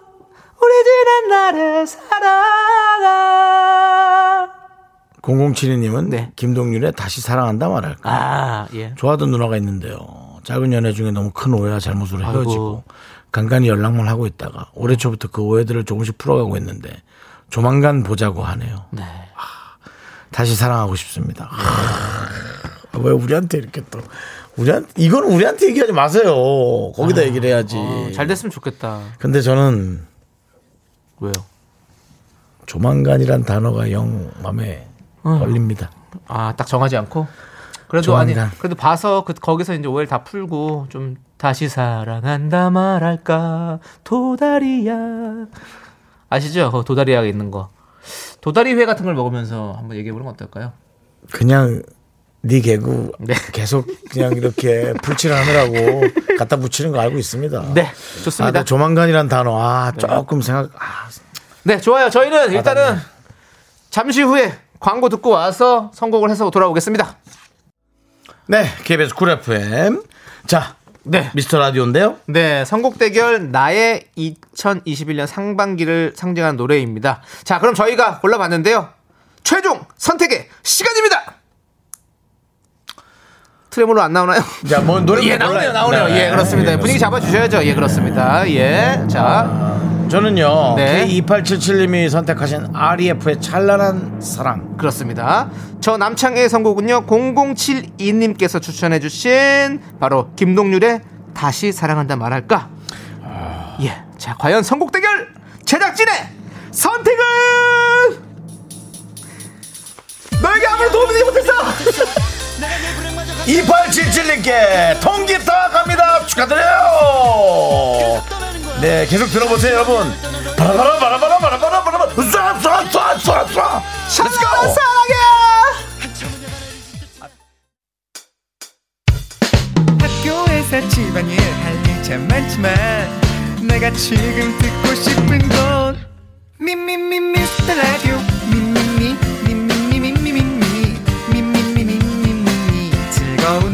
우리 지난 날의 사랑. 0072님은 네. 김동률의 다시 사랑한다 말할까. 아, 예. 좋아하던 누나가 있는데요. 짧은 연애 중에 너무 큰 오해와 잘못으로. 헤어지고 간간히 연락만 하고 있다가 올해 초부터 그 오해들을 조금씩 풀어가고 있는데 조만간 보자고 하네요. 네. 다시 사랑하고 싶습니다. 아, 왜 우리한테 이렇게 또 우리한 이건 우리한테 얘기하지 마세요. 거기다 얘기를 해야지. 어, 잘 됐으면 좋겠다. 근데 저는 왜요? 조만간이란 단어가 영 마음에 걸립니다. 아, 딱 정하지 않고? 그래도 조만간. 아니, 그래도 봐서 그, 거기서 이제 오해를 다 풀고 좀 다시 사랑한다 말할까 도다리야. 아시죠? 그 도다리야가 있는 거. 도다리회 같은 걸 먹으면서 한번 얘기해 보는 건 어떨까요? 그냥 네 개구 네. 계속 그냥 이렇게 풀칠을 하느라고 갖다 붙이는 거 알고 있습니다. 네, 아, 좋습니다. 근데 조만간이란 단어 아 조금 생각 아, 네, 좋아요. 저희는 일단은 잠시 후에 광고 듣고 와서 선곡을 해서 돌아오겠습니다. 네 KBS 쿨 FM 자 네. 미스터 라디오인데요. 네, 선곡 대결 나의 2021년 상반기를 상징한 노래입니다. 자, 그럼 저희가 골라봤는데요. 최종 선택의 시간입니다. 트레몰로 안 나오나요? 자, 뭐 노래 예, 나오네요, 나오네요. 네. 예, 그렇습니다. 예, 분위기 잡아 주셔야죠. 예, 그렇습니다. 예, 자, 저는요. 네. K2877님이 선택하신 REF의 찬란한 사랑. 그렇습니다. 저 남창의 선곡은요, 0072님께서 추천해 주신 바로 김동률의 다시 사랑한다 말할까? 예, 자, 과연 선곡 대결 제작진의 선택은 너에게 아무런 도움이 되지 못했어. 2877님께 통기타 갑니다. 축하드려요. 네, 계속 들어보세요, 여러분. 바라바라 바라바라 바라바라 바라바라 쏴 쏴 쏴 쏴 쏴 Let's go. 학교에서 집안일 할일참 많지만 내가 지금 듣고 싶은 건 미미미 미스터 라디오 미미미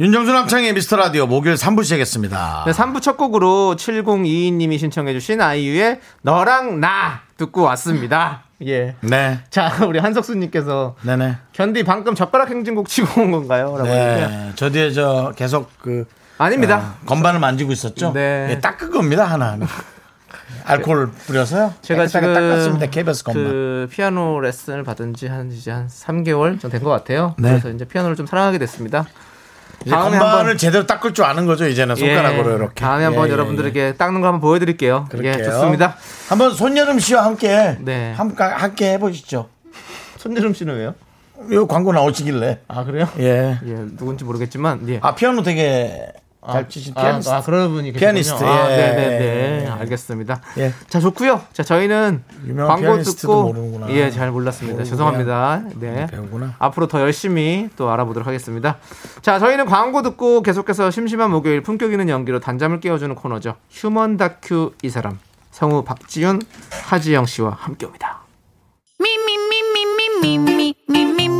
윤정수 남창희의 미스터 라디오 목요일 3부 시작했습니다. 네, 3부 첫 곡으로 7022님이 신청해주신 아이유의 너랑 나 듣고 왔습니다. 예. 네, 자, 우리 한석수님께서 네네. 견디 방금 젓가락 행진곡 치고 온 건가요? 라고 네, 저 뒤에 저 계속 그 아닙니다. 아, 건반을 만지고 있었죠. 네. 예, 닦은 겁니다 하나. 알코올 뿌려서요. 제가 지금 닦았습니다. KBS 건반. 그 피아노 레슨을 받은 지 한 이제 한 3개월 정도 된것 같아요. 네. 그래서 이제 피아노를 좀 사랑하게 됐습니다. 이제 다음에 건반을 한번- 제대로 닦을 줄 아는 거죠 이제는 손가락으로 예, 이렇게. 다음에 한번 예, 예, 여러분들에게 닦는 거 한번 보여드릴게요. 예. 예, 그럴게요. 좋습니다. 한번 손여름 씨와 함께 네. 함께 함께 해보시죠. 손재름 씨는 왜요? 이 광고 나오시길래. 아 그래요? 예. 예, 누군지 모르겠지만 예. 아 피아노 되게 잘 치신 피아니스트. 아, 아, 그런 분이. 피아니스트, 아, 예. 네네네. 알겠습니다. 예. 자, 좋고요. 자, 저희는 유명한 광고 피아니스트도 듣고 모르는구나. 예, 잘 몰랐습니다. 죄송합니다. 네. 배우구나. 앞으로 더 열심히 또 알아보도록 하겠습니다. 자, 저희는 광고 듣고 계속해서 심심한 목요일 품격 있는 연기로 단잠을 깨워주는 코너죠. 휴먼 다큐 이 사람. 성우 박지윤, 하지영 씨와 함께 옵니다. Me, me, me, me, me, me, me, me, me,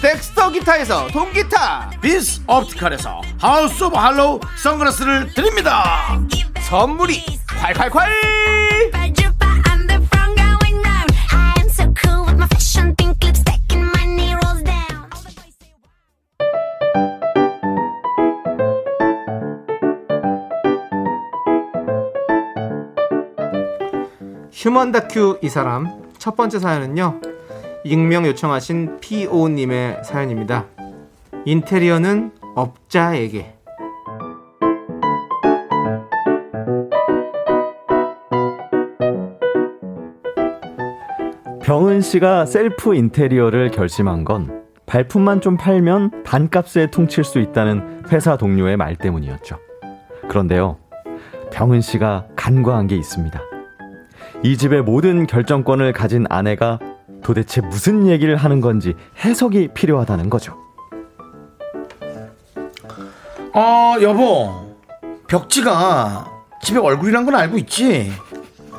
덱스터 기타에서 동기타. 비스 옵티컬에서 하우스 오브 할로우 선글라스를 드립니다 선물이 콸콸콸. 휴먼 다큐 이 사람 첫 번째 사연은요. 익명 요청하신 PO님의 사연입니다. 인테리어는 업자에게. 병은 씨가 셀프 인테리어를 결심한 건 발품만 좀 팔면 반값에 퉁칠 수 있다는 회사 동료의 말 때문이었죠. 그런데요, 병은 씨가 간과한 게 있습니다. 이 집의 모든 결정권을 가진 아내가 도대체 무슨 얘기를 하는 건지 해석이 필요하다는 거죠. 어 여보. 벽지가 집에 얼굴이란 건 알고 있지?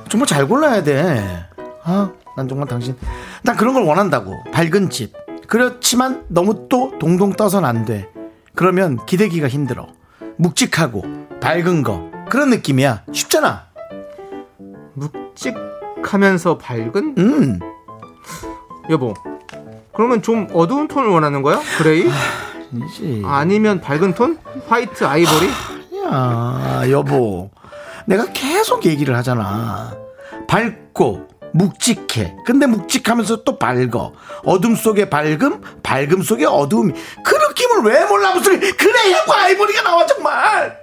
정말 잘 골라야 돼 아 난 정말 당신. 난 그런 걸 원한다고. 밝은 집. 그렇지만 너무 또 동동 떠선 안 돼. 그러면 기대기가 힘들어. 묵직하고 밝은 거. 그런 느낌이야. 쉽잖아. 묵직하면서 밝은? 음 여보. 그러면 좀 어두운 톤을 원하는 거야? gray?이지 아니면 밝은 톤? white 아이보리? 야 여보 내가 계속 얘기를 하잖아. 밝고 묵직해. 근데 묵직하면서 또 밝어. 어둠 속의 밝음, 밝음 속의 어둠. 그 느낌을 왜 몰라 무슨 그래 하고 아이보리가 나와 정말.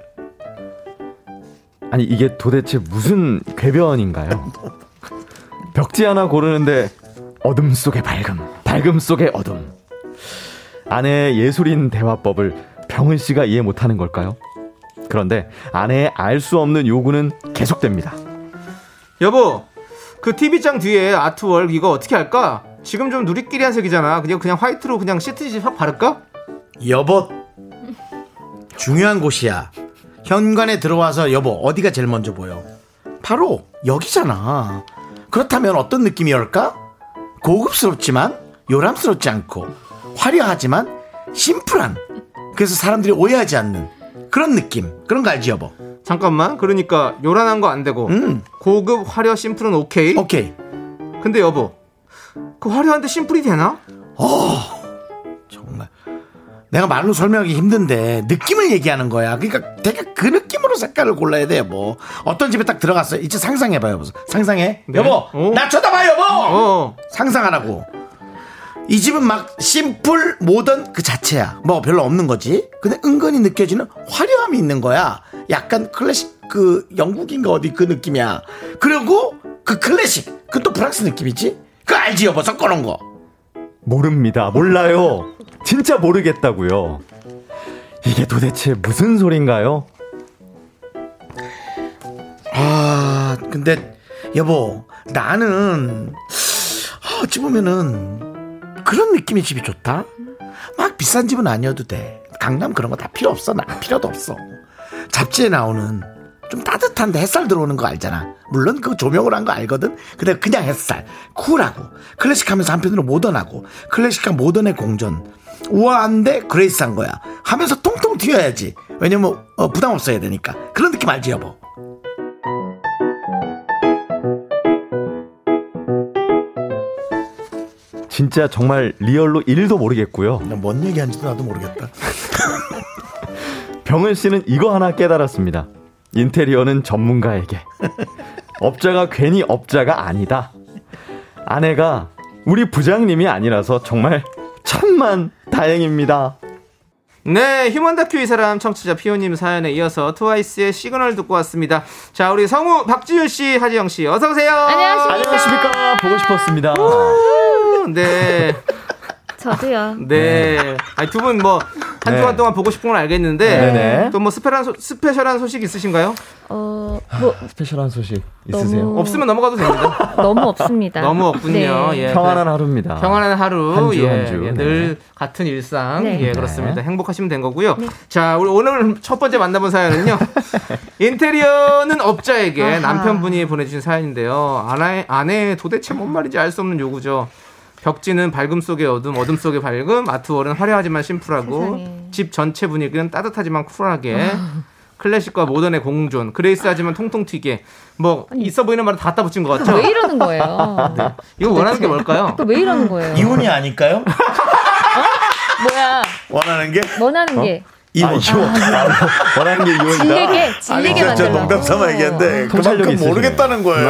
아니 이게 도대체 무슨 궤변인가요? 벽지 하나 고르는데 어둠 속의 밝음, 밝음 속의 어둠. 아내의 예술인 대화법을 병은 씨가 이해 못하는 걸까요? 그런데 아내의 알 수 없는 요구는 계속됩니다. 여보, 그 TV장 뒤에 아트월 이거 어떻게 할까? 지금 좀 누리끼리 한 색이잖아. 그냥 그냥 화이트로 그냥 시트지 확 바를까? 여보 중요한 곳이야 현관에 들어와서 여보 어디가 제일 먼저 보여 바로 여기잖아 그렇다면 어떤 느낌이올까 고급스럽지만 요람스럽지 않고 화려하지만 심플한 그래서 사람들이 오해하지 않는 그런 느낌 그런 거 알지 여보 잠깐만. 그러니까 요란한 거 안 되고 음 고급 화려 심플은 오케이. 오케이 근데 여보, 그 화려한데 심플이 되나? 정말 내가 말로 설명하기 힘든데 느낌을 얘기하는 거야. 그러니까 되게 그 느낌으로 색깔을 골라야 돼, 뭐. 어떤 집에 딱 들어갔어. 이제 상상해봐요, 여보. 상상해. 네. 여보, 어. 나 쳐다봐, 여보. 어. 상상하라고. 이 집은 막 심플 모던 그 자체야. 뭐 별로 없는 거지. 근데 은근히 느껴지는 화려함이 있는 거야. 약간 클래식 그 영국인가 어디 그 느낌이야. 그리고 그 클래식 그 또 프랑스 느낌이지. 그 알지 여보 섞어놓은 거. 모릅니다. 몰라요. 진짜 모르겠다고요. 이게 도대체 무슨 소린가요? 아, 근데 여보, 나는 아, 어찌 보면은 그런 느낌의 집이 좋다. 막 비싼 집은 아니어도 돼. 강남 그런 거 다 필요 없어. 나 필요도 없어. 잡지에 나오는 좀 따뜻한데 햇살 들어오는 거 알잖아. 물론 그 조명을 한 거 알거든. 근데 그냥 햇살. 쿨하고 클래식하면서 한편으로 모던하고 클래식과 모던의 공존. 우아한데 그레이스한 거야. 하면서 통통 튀어야지. 왜냐면 어, 부담 없어야 되니까. 그런 느낌 알지 여보? 진짜 정말 real로 1도 모르겠고요. 나 뭔 얘기하는지도 나도 모르겠다. 병은 씨는 이거 하나 깨달았습니다. 인테리어는 전문가에게. 업자가 괜히 업자가 아니다. 아내가 우리 부장님이 아니라서 정말 천만 다행입니다. 네, 휴먼 다큐 이 사람 청취자 피오님 사연에 이어서 트와이스의 시그널 듣고 왔습니다. 자, 우리 성우 박지윤 씨, 하지영 씨, 어서 오세요. 안녕하십니까. 보고 싶었습니다. 네, 저도요. 네. 아니 두 분 뭐 한 네. 주간 동안 보고 싶은 건 알겠는데 네네. 또 뭐 special한 소, special한 소식 있으신가요? 어, 뭐 special한 소식 있으세요? 너무- 없으면 넘어가도 됩니다. 너무 없습니다. 너무 없군요. 네. 예. 평안한 하루입니다. 평안한 하루, 한 주, 예, 한 주. 예, 네. 늘 같은 일상, 네. 예, 그렇습니다. 행복하시면 된 거고요. 자, 우리 오늘 첫 번째 만나본 사연은요. 인테리어는 업자에게 아하. 남편분이 보내주신 사연인데요. 아내, 아내 도대체 뭔 말인지 알 수 없는 요구죠. 벽지는 밝음 속의 어둠, 어둠 속의 밝음, 아트월은 화려하지만 심플하고, 세상에. 집 전체 분위기는 따뜻하지만 쿨하게, 클래식과 모던의 공존, 그레이스하지만 통통 튀게, 뭐 있어 보이는 말은 다 갖다 붙인 것 같죠? 왜 이러는 거예요? 이거 원하는 게 뭘까요? 또 왜 이러는 거예요? 이혼이 아닐까요? 뭐야? 원하는 게 원하는 게 이혼. 원하는 게 이혼이다. 질리게 질리게 만들려고. 농담 삼아 얘기했는데 통찰력이 그만큼. 모르겠다는 거예요.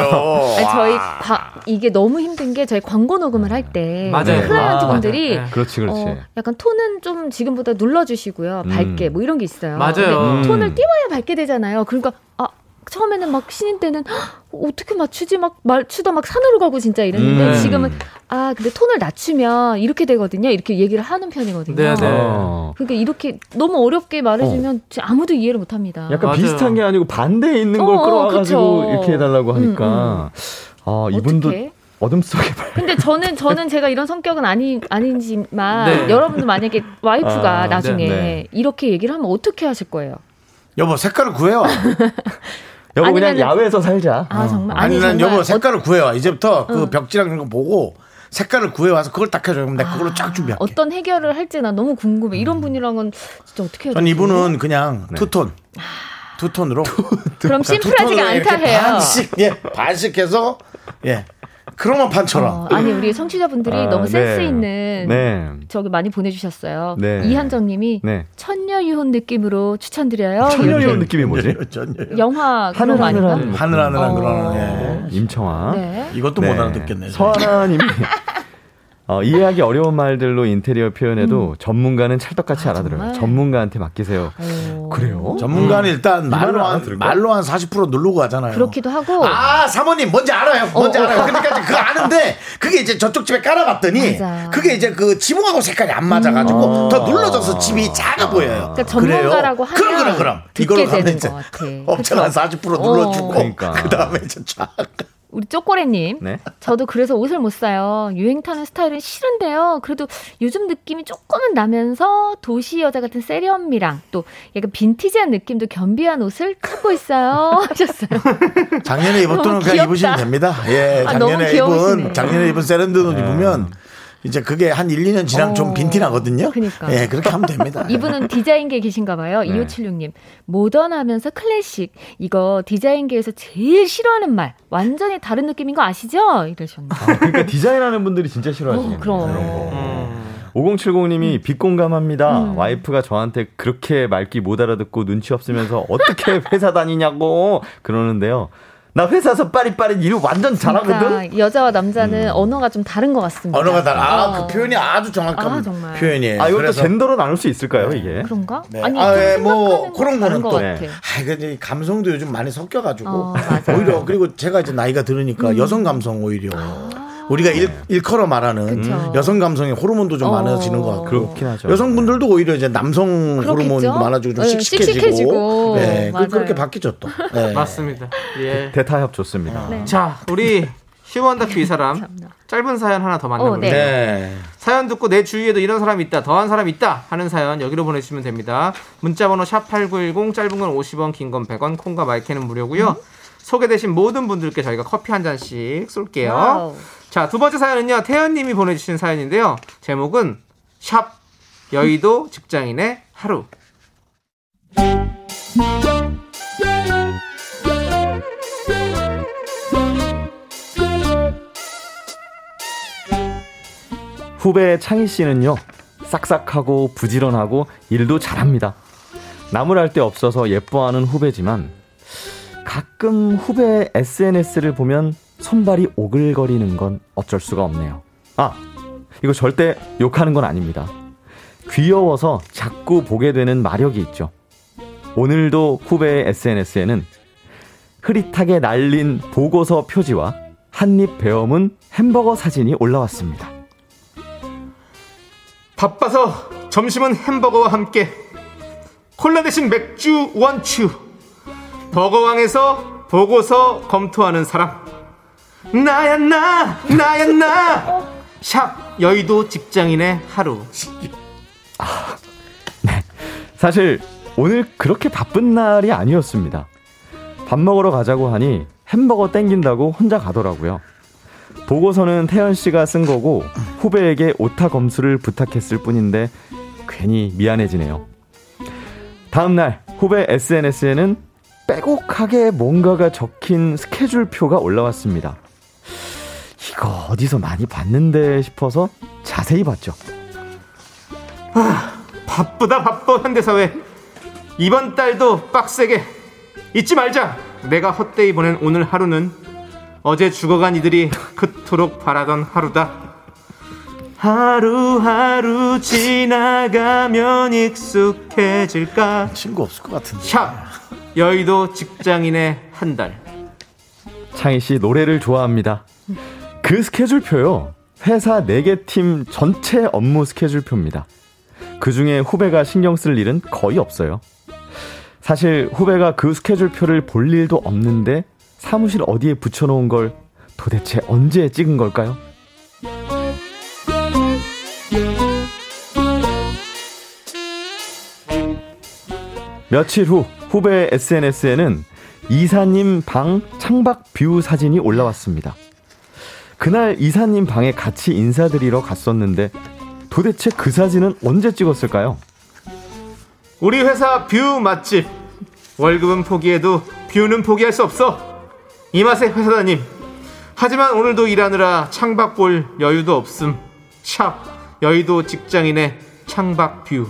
아니, 저희 다 이게 너무 힘든 게 저희 광고 녹음을 할때 맞아요. 클라이언트 아, 분들이. 네. 그렇지, 그렇지. 어, 약간 톤은 좀 지금보다 눌러주시고요. 밝게 음. 뭐 이런 게 있어요. 맞아요. 근데 음. 톤을 띄워야 밝게 되잖아요. 그러니까 아 처음에는 막 신인 때는 "헉, 어떻게 맞추지 막 말추다 막 산으로 가고 진짜 이랬는데 음. 지금은 아 근데 톤을 낮추면 이렇게 되거든요. 이렇게 얘기를 하는 편이거든요. 네, 네. 어. 그러니까 이렇게 너무 어렵게 말해주면 진짜 아무도 이해를 못합니다. 약간 맞아요. 비슷한 게 아니고 반대에 있는 걸 어, 어, 끌어와가지고 그쵸. 이렇게 해달라고 하니까 아 이분도 어떡해? 어둠 속에 발. 근데 저는 저는 제가 이런 성격은 아니 아니지만 네. 여러분들 만약에 와이프가 아, 나중에 네, 네. 이렇게 얘기를 하면 어떻게 하실 거예요? 여보 색깔을 구해와. 여보 그냥 아니면은- 야외에서 살자. 아 정말 아니, 아니 난 정말 여보 색깔을 구해와. 이제부터 그 응. 벽지랑 이런 거 보고 색깔을 구해와서 그걸 딱 해줘. 그럼 내가 그걸로 쫙 준비할게. 어떤 해결을 할지 난 너무 궁금해. 이런 분이랑은 진짜 어떻게 해야 전 되지? 이분은 그냥 투톤. 투톤으로. 그럼 자, 심플하지가 않다 해요. 반씩, 예, 반씩 해서, 예. 크로마판처럼. 어, 아니 우리 청취자분들이 아, 너무 센스 네. 있는 네. 저기 많이 보내주셨어요. 네. 이한정님이 네. 천녀유혼 느낌으로 추천드려요. 천녀유혼 느낌이 뭐지? 영화 그런 거 아닌가? 하늘 하늘한 하늘 하늘한 어. 그런, 예. 임청아. 네. 이것도 못 알아듣겠네. 서하나님이 어, 이해하기 어려운 말들로 인테리어 표현해도 전문가는 찰떡같이 알아들어요. 정말? 전문가한테 맡기세요. 어, 그래요? 전문가는 일단 말로 말을 한? 말로 한 40% 누르고 하잖아요. 그렇기도 하고 아, 사모님, 뭔지 알아요. 뭔지 어, 어. 알아요. 그러니까 그거 아는데, 그게 이제 저쪽 집에 깔아봤더니, 맞아. 그게 이제 그 지붕하고 색깔이 안 맞아가지고, 더 눌러져서 집이 작아 보여요. 그러니까 전문가라고 그래요? 그럼, 하면 그럼, 그럼. 듣게 이걸로 가면 되는 이제 것 같아. 업체가 한 그쵸? 40% 눌러주고, 어. 그러니까. 그 다음에 이제 쫙. 우리 쪼꼬레님, 네. 저도 그래서 옷을 못 사요. 유행 타는 스타일은 싫은데요. 그래도 요즘 느낌이 조금은 나면서 도시 여자 같은 세련미랑 또 약간 빈티지한 느낌도 겸비한 옷을 찾고 있어요. 하셨어요. 작년에 입었던 옷 그냥. 입으시면 됩니다. 예, 아, 작년에 귀여우시네. 입은, 작년에 입은 세련된 옷 입으면, 이제 그게 한 1, 2년 지나면 좀 어. 빈티 나거든요. 그러니까. 예, 그렇게 하면 됩니다. 이분은 디자인계 계신가 봐요. 네. 2576님. 모던하면서 클래식. 이거 디자인계에서 제일 싫어하는 말. 완전히 다른 느낌인 거 아시죠? 이러셨네. 아, 그러니까 디자인하는 분들이 진짜 싫어하시네요. 어, 그럼. 그런 거. 음. 5070님이 빗공감합니다. 음. 와이프가 저한테 그렇게 말귀 못 알아듣고 눈치 없으면서 어떻게 회사 다니냐고 그러는데요. 나 회사에서 빠릿빠릿 일 완전 잘하거든? 그러니까 여자와 남자는 언어가 좀 다른 것 같습니다. 언어가 달 아, 어. 그 표현이 아주 정확한 아. 표현이에요. 아, 이것도 그래서- 젠더로 나눌 수 있을까요, 이게? 그런가? 네. 아니, 아, 좀 예, 뭐 그런 건 거는 또. 같아. 아, 그 이제 감성도 요즘 많이 섞여가지고 어. 오히려 그리고 제가 이제 나이가 들으니까 음. 여성 감성 오히려 우리가 일, 일컬어 말하는 그쵸. 여성 감성의 호르몬도 좀 어. 많아지는 것 같고 그렇긴 하죠. 여성분들도 오히려 이제 남성? 호르몬도 많아지고 좀 네, 씩씩해지고, 씩씩해지고. 네, 그- 맞아요. 그렇게 바뀌죠 또. 네. 맞습니다. 예. 대타협 좋습니다. 네. 자, 우리 휴먼 다큐 이 사람. 짧은 사연 하나 더 어, 만나볼게요. 네. 네. 사연 듣고 내 주위에도 이런 사람이 있다, 더한 사람이 있다 하는 사연 여기로 보내주시면 됩니다. 문자번호 샵 #8910 짧은 건 50원, 긴 건 100원, 콩과 마이케이는 무료고요. 소개되신 모든 분들께 저희가 커피 한 잔씩 쏠게요. wow. 자, 두 번째 사연은요. 태연 님이 보내주신 사연인데요. 제목은 샵 여의도 직장인의 하루. 후배 창희 씨는요, 싹싹하고 부지런하고 일도 잘합니다. 나무랄 데 없어서 예뻐하는 후배지만, 가끔 후배 SNS를 보면 손발이 오글거리는 건 어쩔 수가 없네요. 아, 이거 절대 욕하는 건 아닙니다. 귀여워서 자꾸 보게 되는 마력이 있죠. 오늘도 후배의 SNS에는 흐릿하게 날린 보고서 표지와 한입 베어문 햄버거 사진이 올라왔습니다. 바빠서 점심은 햄버거와 함께 콜라 대신 맥주 원추 버거왕에서 보고서 검토하는 사람 나야 나 나야 나 샵 여의도 직장인의 하루 사실 오늘 그렇게 바쁜 날이 아니었습니다. 밥 먹으러 가자고 하니 햄버거 땡긴다고 혼자 가더라고요. 보고서는 태연 씨가 쓴 거고 후배에게 오타 검수를 부탁했을 뿐인데 괜히 미안해지네요. 다음 날 후배 SNS에는 빼곡하게 뭔가가 적힌 스케줄표가 올라왔습니다. 이거 어디서 많이 봤는데 싶어서 자세히 봤죠. 바쁘다 바빠 현대사회. 이번 달도 빡세게. 잊지 말자. 내가 헛되이 보낸 오늘 하루는 어제 죽어간 이들이 그토록 바라던 하루다. 하루하루 지나가면 익숙해질까? 친구 없을 것 같은데. 샵 여의도 직장인의 한 달. 창희 씨 노래를 좋아합니다. 그 스케줄표요. 회사 4개 팀 전체 업무 스케줄표입니다. 그 중에 후배가 신경 쓸 일은 거의 없어요. 사실 후배가 그 스케줄표를 볼 일도 없는데 사무실 어디에 붙여놓은 걸 도대체 언제 찍은 걸까요? 며칠 후 후배 SNS에는 이사님 방 창밖 view 사진이 올라왔습니다. 그날 이사님 방에 같이 인사드리러 갔었는데 도대체 그 사진은 언제 찍었을까요? 우리 회사 view 맛집 월급은 포기해도 view는 포기할 수 없어 이 맛에 회사 다님 하지만 오늘도 일하느라 창밖 볼 여유도 없음. 샵 여의도 직장인의 창밖 view.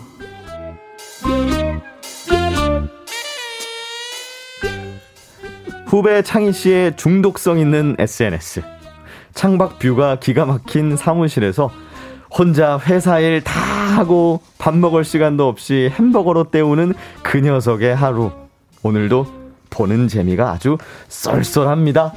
후배 창희 씨의 중독성 있는 SNS. 창밖 뷰가 기가 막힌 사무실에서 혼자 회사 일 다 하고 밥 먹을 시간도 없이 햄버거로 때우는 그 녀석의 하루. 오늘도 보는 재미가 아주 쏠쏠합니다.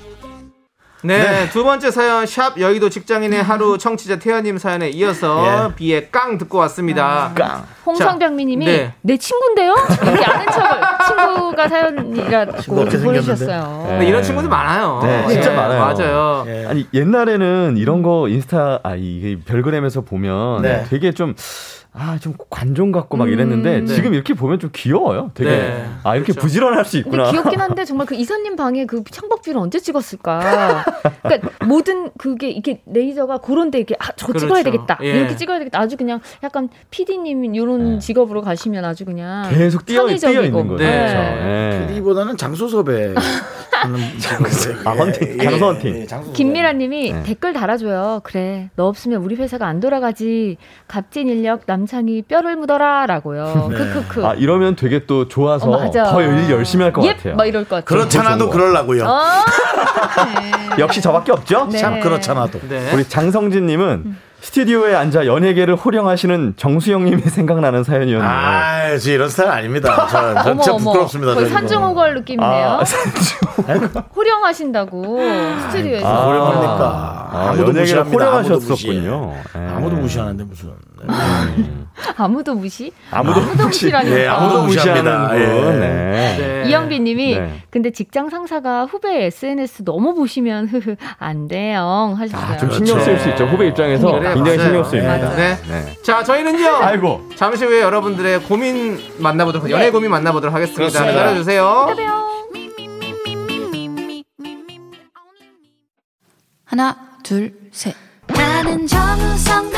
네, 두 번째 사연 샵 여의도 직장인의 하루 청취자 태연님 사연에 이어서 비의 깡 듣고 왔습니다. 깡. 홍성병미님이 네. 내 친구인데요? 이렇게 아는 척을 친구가 사연이라고 보내주셨어요. 근데 이런 친구들 많아요. 네, 진짜 예, 많아요. 맞아요. 예. 아니 옛날에는 이런 거 인스타 아 이게 별그램에서 보면 네. 되게 좀 아, 좀 관종 같고 막 이랬는데 네. 지금 이렇게 보면 좀 귀여워요. 되게 네. 아 이렇게 그렇죠. 부지런할 수 근데 있구나. 귀엽긴 한데 정말 그 이사님 방에 그 창밖뷰를 언제 찍었을까? 그러니까 모든 그게 이게 레이저가 그런데 이렇게 아, 저 찍어야 그렇죠. 되겠다. 예. 이렇게 찍어야 되겠다. 아주 그냥 약간 PD님 이런 네. 직업으로 가시면 아주 그냥 계속 뛰어. 뛰어 있는 거죠. 네. 그렇죠. 예. PD보다는 장소 섭외 하는 아, 헌팅, 장소 헌팅. 김미라 님이 네. 댓글 달아줘요. 그래, 너 없으면 우리 회사가 안 돌아가지. 값진 인력 남 창이 뼈를 묻어라 라고요. 크크크. 아 이러면 되게 또 좋아서 어. 더 일 열심히 할것 예, 같아요. 막 이럴 것 같아요. 그렇잖아도. 그러려고요. 어, 역시 저밖에 없죠? 네. 참 그렇잖아도. 네. 우리 장성진 님은 스튜디오에 앉아 연예계를 호령하시는 정수영님이 생각나는 사연이었네요. 아, 저 이런 스타일 아닙니다. 저, 저 어머 진짜 어머. 부끄럽습니다. 거의. 산중호걸 느낌이네요. 아, 산중. 호령하신다고 스튜디오에서. 아, 호령합니까? 아, 아무도 연예계를 호령하셨었군요. 아무도 무시하는데 무슨. 네. 아무도 무시? 아무도 아무도 무시라니. 예, 아무도 아무도 무시하는 무시합니다. 분. 예. 네. 네. 이영빈님이 네. 근데 직장 상사가 후배 SNS 너무 보시면 흐흐 안 돼요 하셨어요. 좀 신경 쓸 수 있죠. 후배 입장에서 그래, 굉장히 맞아요. 신경 쓰입니다. 네. 네. 자, 저희는요. 아이고. 잠시 후에 여러분들의 고민 만나보도록 연애 고민 만나보도록 하겠습니다. 기다려주세요. 하나, 둘, 셋. 나는 정우성도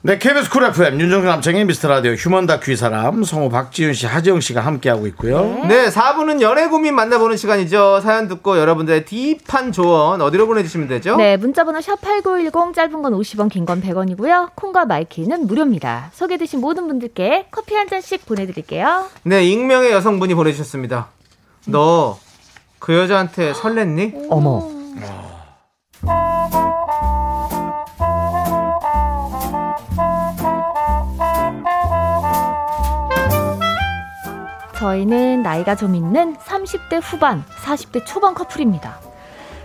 네, KBS 쿨 FM 윤정수 남창희의 미스터 라디오 휴먼 다큐 이 사람 성우 박지윤 씨, 하지영 씨가 함께하고 있고요. 네, 4부는 연애 고민 만나보는 시간이죠. 사연 듣고 여러분들의 deep한 조언 어디로 보내주시면 되죠? 네, 문자번호 샵8910 짧은 건 50원, 긴 건 100원이고요. 콩과 마이케이는 무료입니다. 소개되신 모든 분들께 커피 한 잔씩 보내드릴게요. 네, 익명의 여성분이 보내주셨습니다. 너 그 여자한테 설렜니? 어머. 저희는 나이가 좀 있는 30대 후반, 40대 초반 커플입니다.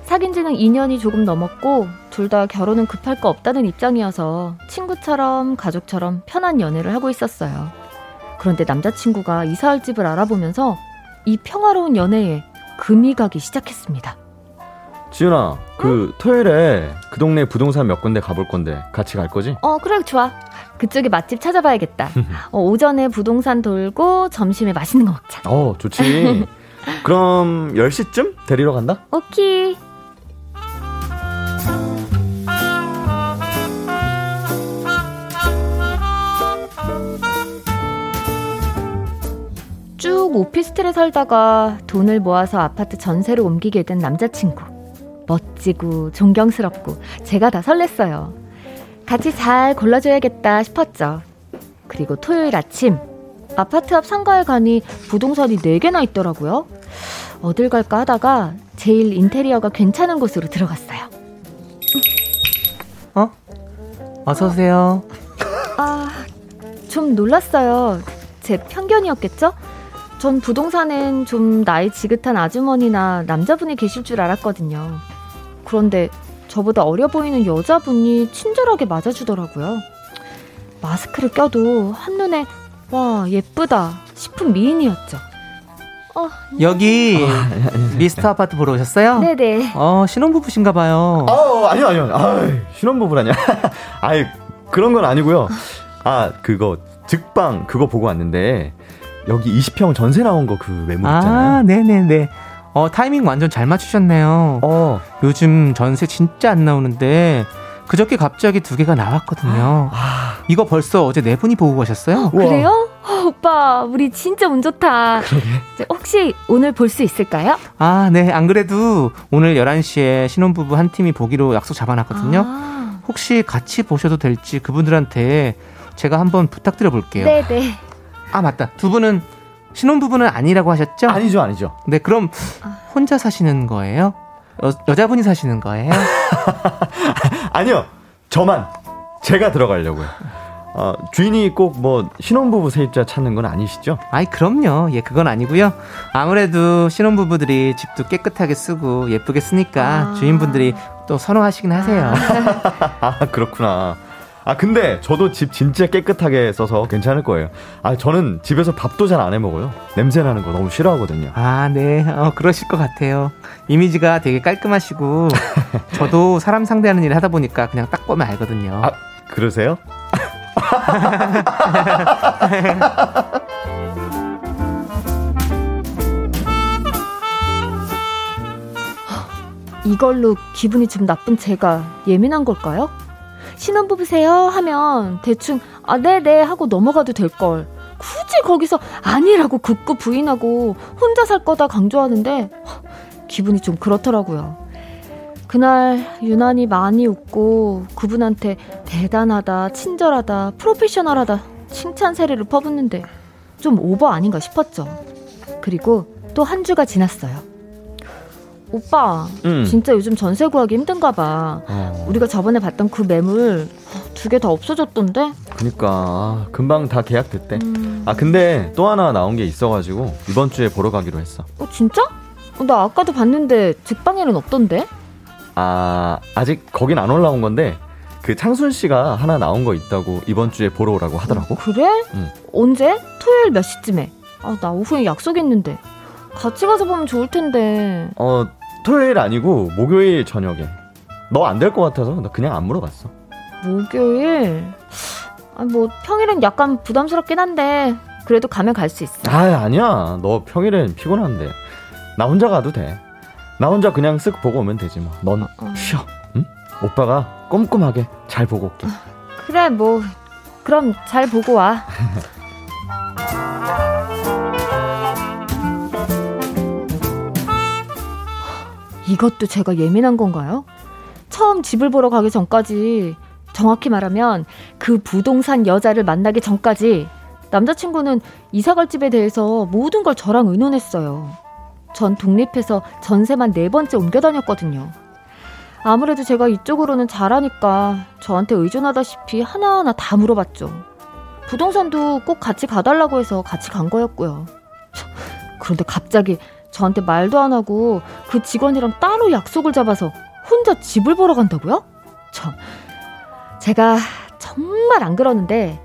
사귄 지는 2년이 조금 넘었고, 둘 다 결혼은 급할 거 없다는 입장이어서 친구처럼 가족처럼 편한 연애를 하고 있었어요. 그런데 남자친구가 이사할 집을 알아보면서 이 평화로운 연애에 금이 가기 시작했습니다. 지윤아, 그 토요일에 그 동네 부동산 몇 군데 가볼 건데 같이 갈 거지? 어, 그래, 좋아. 그쪽에 맛집 찾아봐야겠다. 어, 오전에 부동산 돌고 점심에 맛있는 거 먹자. 어, 좋지. 그럼 10시쯤 데리러 간다? 오케이. 쭉 오피스텔에 살다가 돈을 모아서 아파트 전세로 옮기게 된 남자친구. 멋지고 존경스럽고 제가 다 설렜어요. 같이 잘 골라줘야겠다 싶었죠. 그리고 토요일 아침 아파트 앞 상가에 가니 부동산이 4개나 있더라고요. 어딜 갈까 하다가 제일 인테리어가 괜찮은 곳으로 들어갔어요. 어? 어서오세요. 아, 좀 놀랐어요. 제 편견이었겠죠? 전 부동산엔 좀 나이 지긋한 아주머니나 남자분이 계실 줄 알았거든요. 그런데 저보다 어려 보이는 여자분이 친절하게 맞아주더라고요. 마스크를 껴도 한눈에 와, 예쁘다 싶은 미인이었죠. 어, 여기 미스터 아파트 보러 오셨어요? 네네. 어, 신혼부부신가 봐요. 어, 아니요, 아니요. 아, 신혼부부라냐. 아이, 그런 건 아니고요. 아, 그거, 즉방 그거 보고 왔는데, 여기 20평 전세 나온 거그 매물 있잖아요. 네네네. 어, 타이밍 완전 잘 맞추셨네요. 어, 요즘 전세 진짜 안 나오는데 그저께 갑자기 두 개가 나왔거든요. 이거 벌써 어제 네 분이 보고 가셨어요? 우와. 그래요? 어, 오빠, 우리 진짜 운 좋다. 이제 혹시 오늘 볼 수 있을까요? 아, 네. 안 그래도 오늘 11시에 신혼부부 한 팀이 보기로 약속 잡아놨거든요. 아, 혹시 같이 보셔도 될지 그분들한테 제가 한번 부탁드려 볼게요. 네네. 아, 맞다. 두 분은 신혼부부는 아니라고 하셨죠? 아니죠, 아니죠. 네, 그럼 혼자 사시는 거예요? 여, 여자분이 사시는 거예요? 아니요, 저만 제가 들어가려고요. 어, 주인이 꼭 뭐 신혼부부 세입자 찾는 건 아니시죠? 아이, 그럼요. 예, 그건 아니고요. 아무래도 신혼부부들이 집도 깨끗하게 쓰고 예쁘게 쓰니까 아. 주인분들이 또 선호하시긴 하세요. 아 그렇구나. 아 근데 저도 집 진짜 깨끗하게 써서 괜찮을 거예요. 아 저는 집에서 밥도 잘 안 해 먹어요. 냄새 나는 거 너무 싫어하거든요. 아, 네. 어, 그러실 것 같아요. 이미지가 되게 깔끔하시고, 저도 사람 상대하는 일을 하다 보니까 그냥 딱 보면 알거든요. 아 그러세요? 이걸로 기분이 좀 나쁜 제가 예민한 걸까요? 신혼 부부세요? 하면 대충, 아, 네네 하고 넘어가도 될걸. 굳이 거기서 아니라고 극구 부인하고 혼자 살 거다 강조하는데 하, 기분이 좀 그렇더라고요. 그날 유난히 많이 웃고 그분한테 대단하다, 친절하다, 프로페셔널하다 칭찬 세례를 퍼붓는데 좀 오버 아닌가 싶었죠. 그리고 또 한 주가 지났어요. 오빠, 음. 진짜 요즘 전세 구하기 힘든가 봐. 어, 우리가 저번에 봤던 그 매물 두 개 다 없어졌던데? 그니까 아, 금방 다 계약됐대. 음, 아 근데 또 하나 나온 게 있어가지고 이번 주에 보러 가기로 했어. 어, 진짜? 어, 나 아까도 봤는데 직방에는 없던데? 아 아직 거긴 안 올라온 건데 그 창순 씨가 하나 나온 거 있다고 이번 주에 보러 오라고 하더라고. 그래? 응. 언제? 토요일 몇 시쯤에? 아, 나 오후에 약속 있는데. 같이 가서 보면 좋을 텐데. 어 토요일 아니고 목요일 저녁에. 너 안 될 것 같아서 나 그냥 안 물어봤어. 목요일? 아, 뭐, 평일은 약간 부담스럽긴 한데, 그래도 가면 갈 수 있어. 아 아니야. 너 평일엔 피곤한데 나 혼자 가도 돼. 나 혼자 그냥 쓱 보고 오면 되지 뭐. 넌 어. 쉬어. 응? 오빠가 꼼꼼하게 잘 보고 올게. 그래, 뭐, 그럼 잘 보고 와. 이것도 제가 예민한 건가요? 처음 집을 보러 가기 전까지, 정확히 말하면 그 부동산 여자를 만나기 전까지 남자친구는 이사갈 집에 대해서 모든 걸 저랑 의논했어요. 전 독립해서 전세만 네 번째 옮겨 다녔거든요. 아무래도 제가 이쪽으로는 잘하니까 저한테 의존하다시피 하나하나 다 물어봤죠. 부동산도 꼭 같이 가달라고 해서 같이 간 거였고요. 참, 그런데 갑자기 저한테 말도 안 하고 그 직원이랑 따로 약속을 잡아서 혼자 집을 보러 간다고요? 참, 제가 정말 안 그러는데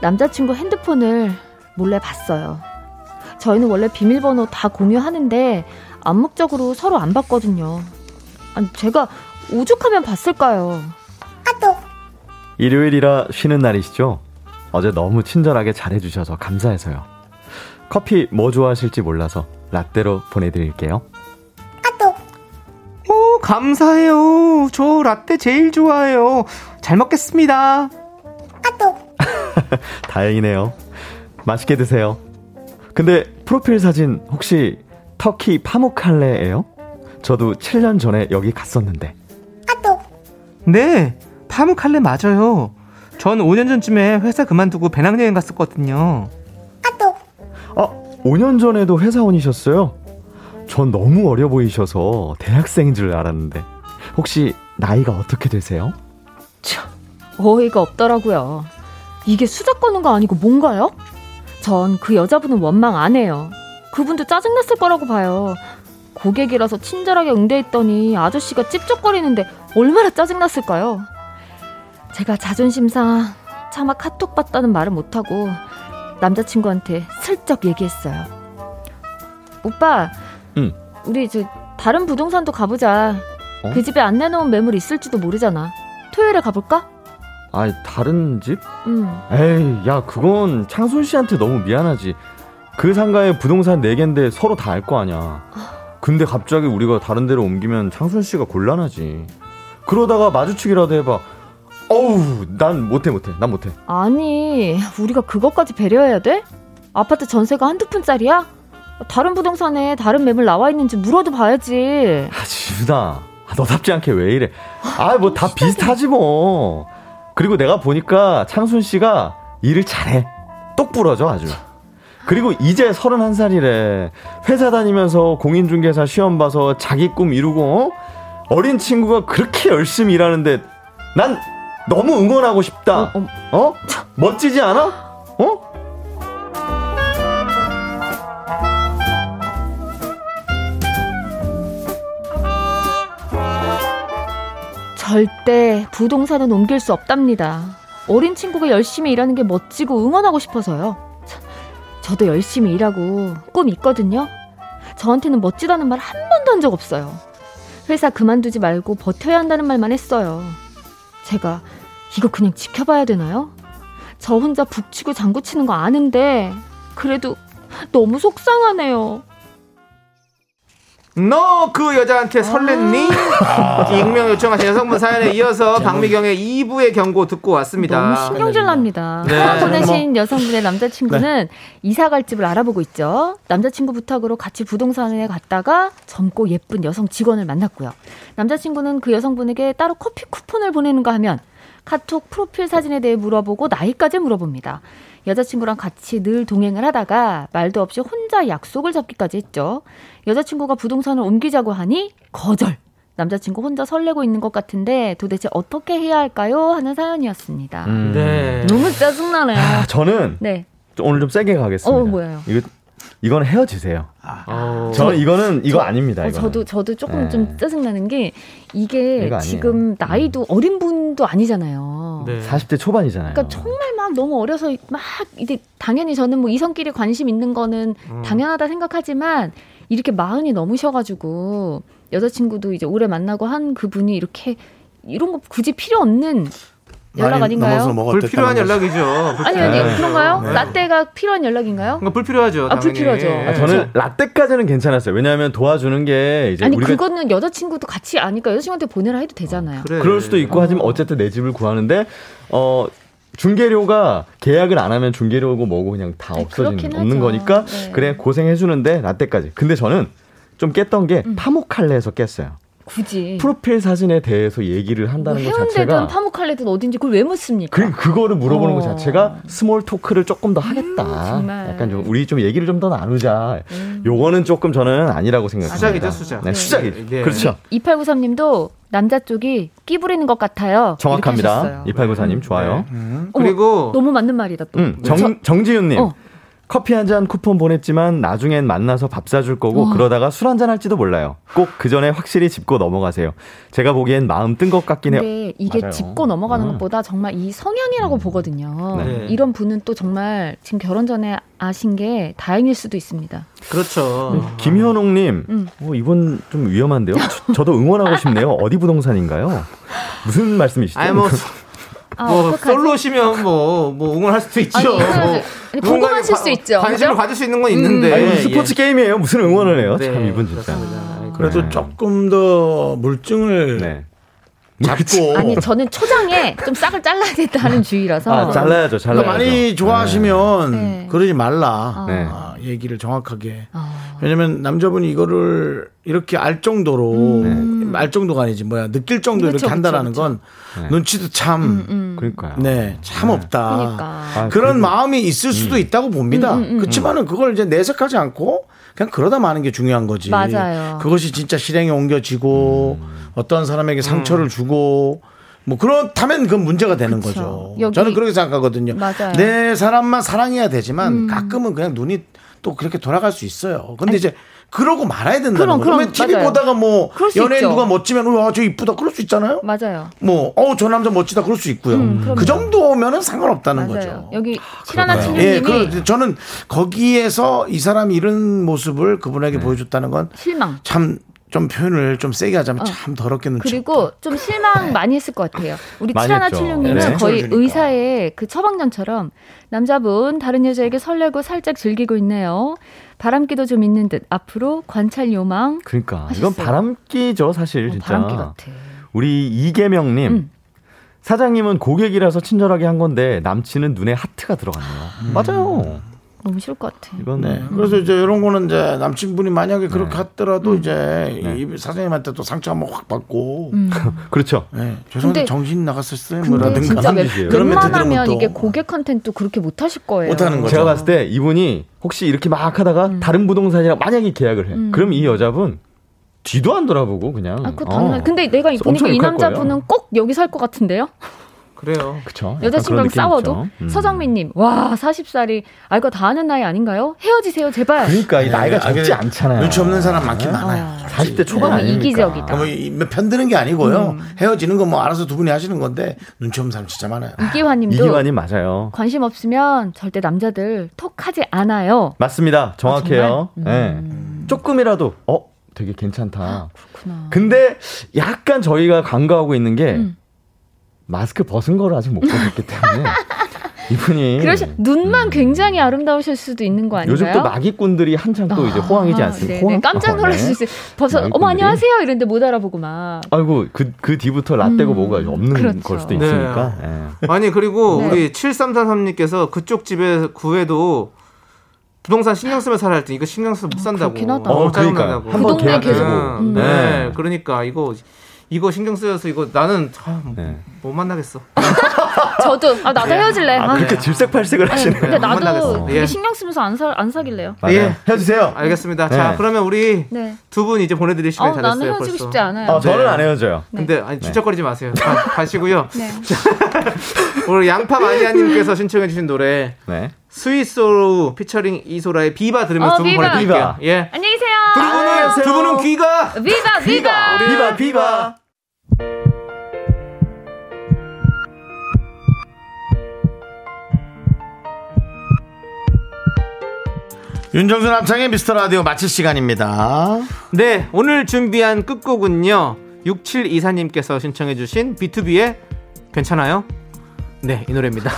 남자친구 핸드폰을 몰래 봤어요. 저희는 원래 비밀번호 다 공유하는데 암묵적으로 서로 안 봤거든요. 아니, 제가 오죽하면 봤을까요? 일요일이라 쉬는 날이시죠? 어제 너무 친절하게 잘해주셔서 감사해서요. 커피 뭐 좋아하실지 몰라서 라떼로 보내드릴게요. 오, 감사해요. 저 라떼 제일 좋아해요. 잘 먹겠습니다. 다행이네요. 맛있게 드세요. 근데 프로필 사진 혹시 터키 파묵 칼레예요? 저도 7년 전에 여기 갔었는데. 네, 파묵 칼레 맞아요. 전 5년 전쯤에 회사 그만두고 배낭여행 갔었거든요. 아, 5년 전에도 회사원이셨어요? 전 너무 어려 보이셔서 대학생인 줄 알았는데. 혹시 나이가 어떻게 되세요? 어이가 없더라고요. 이게 수작 거는 거 아니고 뭔가요? 전 그 여자분은 원망 안 해요. 그분도 짜증났을 거라고 봐요. 고객이라서 친절하게 응대했더니 아저씨가 찝쩍거리는데 얼마나 짜증났을까요? 제가 자존심 상 차마 카톡 봤다는 말을 못하고 남자친구한테 슬쩍 얘기했어요. 오빠, 응. 우리 저 다른 부동산도 가보자. 어? 그 집에 안 내놓은 매물 있을지도 모르잖아. 토요일에 가볼까? 아, 다른 집? 음. 에이, 야, 그건 창순 씨한테 너무 미안하지. 그 상가에 부동산 4 개인데 서로 다 알 거 아니야. 근데 갑자기 우리가 다른 데로 옮기면 창순 씨가 곤란하지. 그러다가 마주치기라도 해봐. 어우, 난 못해, 못해. 난 못해. 아니, 우리가 그것까지 배려해야 돼? 아파트 전세가 한두 푼짜리야? 다른 부동산에 다른 매물 나와 있는지 물어도 봐야지. 아, 지훈아. 아, 너답지 않게 왜 이래. 아, 뭐 다 비슷하지 뭐. 그리고 내가 보니까 창순 씨가 일을 잘해. 똑 부러져, 아주. 그리고 이제 31살이래. 회사 다니면서 공인중개사 시험 봐서 자기 꿈 이루고, 어? 어린 친구가 그렇게 열심히 일하는데, 난 너무 응원하고 싶다. 어, 어. 어? 멋지지 않아? 어? 절대 부동산은 옮길 수 없답니다. 어린 친구가 열심히 일하는 게 멋지고 응원하고 싶어서요. 참, 저도 열심히 일하고 꿈 있거든요. 저한테는 멋지다는 말 한 번도 한 적 없어요. 회사 그만두지 말고 버텨야 한다는 말만 했어요. 제가 이거 그냥 지켜봐야 되나요? 저 혼자 북치고 장구치는 거 아는데 그래도 너무 속상하네요. 너 그 여자한테 설렜니? 아. 익명 요청하신 여성분 사연에 이어서 박미경의 2부의 경고 듣고 왔습니다. 너무 신경질 납니다. 네. 사연 보내신 여성분의 남자친구는 이사 갈 집을 알아보고 있죠. 남자친구 부탁으로 같이 부동산에 갔다가 젊고 예쁜 여성 직원을 만났고요. 남자친구는 그 여성분에게 따로 커피 쿠폰을 보내는가 하면 카톡 프로필 사진에 대해 물어보고 나이까지 물어봅니다. 여자친구랑 같이 늘 동행을 하다가 말도 없이 혼자 약속을 잡기까지 했죠. 여자친구가 부동산을 옮기자고 하니 거절. 남자친구 혼자 설레고 있는 것 같은데 도대체 어떻게 해야 할까요? 하는 사연이었습니다. 음. 네. 너무 짜증나네요. 아, 저는 네. 좀 오늘 좀 세게 가겠습니다. 어, 뭐예요? 이거, 이건 헤어지세요. 어. 저는 이거는, 이거 아닙니다. 어, 이거는. 저도 저도 조금 네. 좀 짜증나는 게 이게. 음. 지금 나이도 어린 분 도 아니잖아요. 네. 어.40대 초반이잖아요. 그러니까 정말 막 너무 어려서 막 이제 당연히 저는 뭐 이성끼리 관심 있는 거는 음. 당연하다 생각하지만 이렇게 마흔이 넘으셔가지고 여자친구도 이제 오래 만나고 한 그분이 이렇게 이런 거 굳이 필요 없는 연락 아닌가요? 불필요한. 연락이죠. 아니 아니 네. 그런가요? 네. 라떼가 필요한 연락인가요? 그러니까 불필요하죠. 아, 당연히. 불필요하죠. 아, 저는. 라떼까지는 괜찮았어요. 왜냐하면 도와주는 게 이제 아니 우리가 그거는 여자친구도 같이 아니까 여자친구한테 보내라 해도 되잖아요. 그래. 그럴 수도 있고 하지만 어쨌든 내 집을 구하는데 어 중개료가 계약을 안 하면 중개료고 뭐고 그냥 다 없어지는 없는 하죠. 거니까 네. 그래 고생해 주는데 라떼까지. 근데 저는 좀 깼던 게 음. 파묵칼레에서 깼어요. 굳이 프로필 사진에 대해서 얘기를 뭐 한다는 것 해운대든 자체가 파묵칼레든 어딘지 그걸 왜 묻습니까? 그 그거를 물어보는 것 어. 자체가 small talk를 조금 더 하겠다. 정말. 약간 좀 우리 좀 얘기를 좀 더 나누자. 음. 요거는 조금 저는 아니라고 생각합니다. 수작이죠, 수작. 네, 수작이. 네. 그렇죠. 2893님도 남자 쪽이 끼 부리는 것 같아요. 정확합니다. 하셨어요. 2894님 좋아요. 그리고 너무 맞는 말이다 또. 음, 정, 정지윤 님. 어. 커피 한 잔 쿠폰 보냈지만 나중엔 만나서 밥 사줄 거고 와. 그러다가 술 한 잔 할지도 몰라요. 꼭 그 전에 확실히 짚고 넘어가세요. 제가 보기엔 마음 뜬 것 같긴 해요. 근데 이게 맞아요. 짚고 넘어가는 음. 것보다 정말 이 성향이라고 보거든요. 네. 이런 분은 또 정말 지금 결혼 전에 아신 게 다행일 수도 있습니다. 그렇죠. 김현옥님, 음. 어, 이분 좀 위험한데요? 저, 도 응원하고 싶네요. 어디 부동산인가요? 무슨 말씀이시죠? 아니 뭐, 아, 뭐 어떡하지? 솔로시면 뭐, 뭐 응원할 수도 있죠. 아니, 뭐, 궁금하실 과- 수 있죠. 관심을 그죠? 가질 수 있는 건 있는데. 아니, 예. 스포츠 게임이에요. 무슨 응원을 해요? 네, 참 이분 진짜. 그래도 조금 더 물증을 네. 잡고 아니 저는 초장에 좀 싹을 잘라야 된다 하는 주의라서. 아, 잘라야죠, 잘라야죠. 많이 좋아하시면 네. 그러지 말라. 어. 네. 아, 얘기를 정확하게. 어. 왜냐면 남자분이 이거를 이렇게 알 정도로 음. 알 정도가 아니지 뭐야 느낄 정도로 그쵸, 이렇게 한다라는 그쵸, 건 네. 눈치도 참 음, 음. 그러니까요. 네, 참 없다. 그러니까. 아, 그런 그리고- 마음이 있을 수도 있다고 봅니다. 음, 음, 음. 그렇지만은 그걸 이제 내색하지 않고 그냥 그러다 마는 게 중요한 거지. 맞아요. 그것이 진짜 실행에 옮겨지고 어떤 사람에게 상처를 주고 뭐 그렇다면 그건 문제가 되는 그쵸. 거죠. 여기- 저는 그렇게 생각하거든요. 맞아요. 내 사람만 사랑해야 되지만 음. 가끔은 그냥 눈이 또 그렇게 돌아갈 수 있어요. 근데 이제 그러고 말아야 된다는 그럼, 거예요. 그럼, TV 맞아요. 보다가 뭐 연예인 있죠. 누가 멋지면 와 저 이쁘다 그럴 수 있잖아요. 맞아요. 뭐어저 남자 멋지다 그럴 수 있고요. 음. 그 정도면은 상관없다는 맞아요. 거죠. 여기 칠하나 예, 칠님이 그 저는 거기에서 이 사람이 이런 모습을 그분에게 보여줬다는 건 실망. 참 좀 표현을 좀 세게 하자면 참 더럽게 눈치. 어. 그리고 좀 실망 많이 했을 것 같아요. 우리 칠하나 했죠. 칠육님은 네. 거의 주니까. 의사의 그 처방전처럼 남자분 다른 여자에게 설레고 살짝 즐기고 있네요. 바람기도 좀 있는 듯 앞으로 관찰 요망. 그러니까 하셨어요. 이건 바람기죠 사실 어, 진짜. 바람기 같아. 우리 이계명님 음. 사장님은 고객이라서 친절하게 한 건데 남친은 눈에 하트가 들어갔네요. 음. 맞아요. 너무 싫을 것 같아. 이건 네. 그래서 이제 이런 거는 이제 남친분이 만약에 그렇게 하더라도 음. 이제 네. 이 사장님한테 또 상처 한번 확 받고. 음. 그렇죠. 네. 죄송한데 정신 나갔었어요. 근데 뭐라든가. 진짜 웬- 짓이에요. 그런 멘트 들으면 웬만하면 또 이게 고객 컨텐츠 그렇게 못 하실 거예요. 못하는 거죠. 제가 봤을 때 이분이 혹시 이렇게 막 하다가 음. 다른 부동산이랑 만약에 계약을 해. 그럼 이 여자분 뒤도 안 돌아보고 그냥. 아, 그 당연한. 어. 근데 내가 그래서 보니까 엄청 이 욕할 남자분은 거예요. 꼭 여기 살 것 같은데요? 그래요. 그쵸. 약간 여자친구랑 싸워도. 음. 서정민님 와 40살이 아 이거 다 아는 나이 아닌가요? 헤어지세요 제발. 그러니까 이 나이가 아, 적지 않잖아요. 눈치 없는 사람 많긴 많아요. 40대 초반 너무 아닙니까? 이기적이다. 뭐 이- 편드는 게 아니고요. 음. 헤어지는 건 뭐 알아서 두 분이 하시는 건데 눈치 없는 사람 진짜 많아요. 이기환님도 이기환님 맞아요. 관심 없으면 절대 남자들 톡하지 않아요. 맞습니다. 정확해요. 아, 예. 조금이라도 어 되게 괜찮다. 그렇구나. 근데 약간 저희가 간과하고 있는 게 음. 마스크 벗은 거를 아직 못 보셨기 때문에 이분이 그러시 눈만 굉장히 아름다우실 수도 있는 거 아닌가요? 음. 요즘 또 마기꾼들이 한창 또 이제 호황이지 아, 않습니까? 호황? 깜짝 어, 놀라실 네. 수 있어요. 벌써 어머 마기꾼들이? 안녕하세요 이랬는데 못 알아보고 막. 아이고 그, 그 뒤부터 라떼고 음, 뭐가 없는 그렇죠. 걸 수도 네. 있으니까. 예. 아니 그리고 네. 우리 7333님께서 그쪽 집에 구해도 부동산 신경 쓰면 살아 할때 이거 신경 쓰면 못 산다고. 그렇긴 하다. 어. 짜증나다고. 한번 그 동네 계약해주고. 계속. 음, 네. 네. 그러니까 이거 이거 신경 쓰여서 이거 나는 아, 네. 못 만나겠어. 저도 아 나도 헤어질래. 아, 아, 그렇게 질색팔색을 하시네. 근데 못 나도 만나겠어. 그렇게 예. 신경 쓰면서 안, 사, 안 사귈래요. 맞아요. 예. 헤어지세요. 알겠습니다. 네. 자 그러면 우리 네. 두분 이제 보내드릴 시간이 어, 다 나는 됐어요. 헤어지고 벌써. 싶지 않아요. 어, 저는 네. 안 헤어져요. 근데 아니 주척거리지 마세요. 가, 가시고요. 네. 우리 양파 마니아님께서 신청해주신 노래 네. 스위스로 피처링 이소라의 비바 들으면서 어, 두분 비바. 보내드릴게요. 비바. 예. 안녕히 계세요. 두 분은 두 분은 귀가 비바 비바. 비바 비바. 윤정수 남창의 미스터 라디오 마칠 시간입니다. 네, 오늘 준비한 끝곡은요. 6724님께서 신청해주신 B2B의 괜찮아요? 네, 이 노래입니다.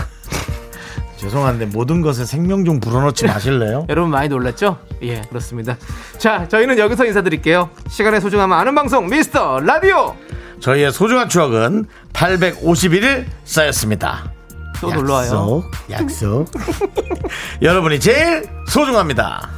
죄송한데 모든 것에 생명 좀 불어넣지 마실래요? 여러분 많이 놀랐죠? 예, 그렇습니다. 자, 저희는 여기서 인사드릴게요. 시간의 소중함을 아는 방송, 미스터 라디오! 저희의 소중한 추억은 851일 쌓였습니다. 또 놀러와요. 약속, 약속. 여러분이 제일 소중합니다.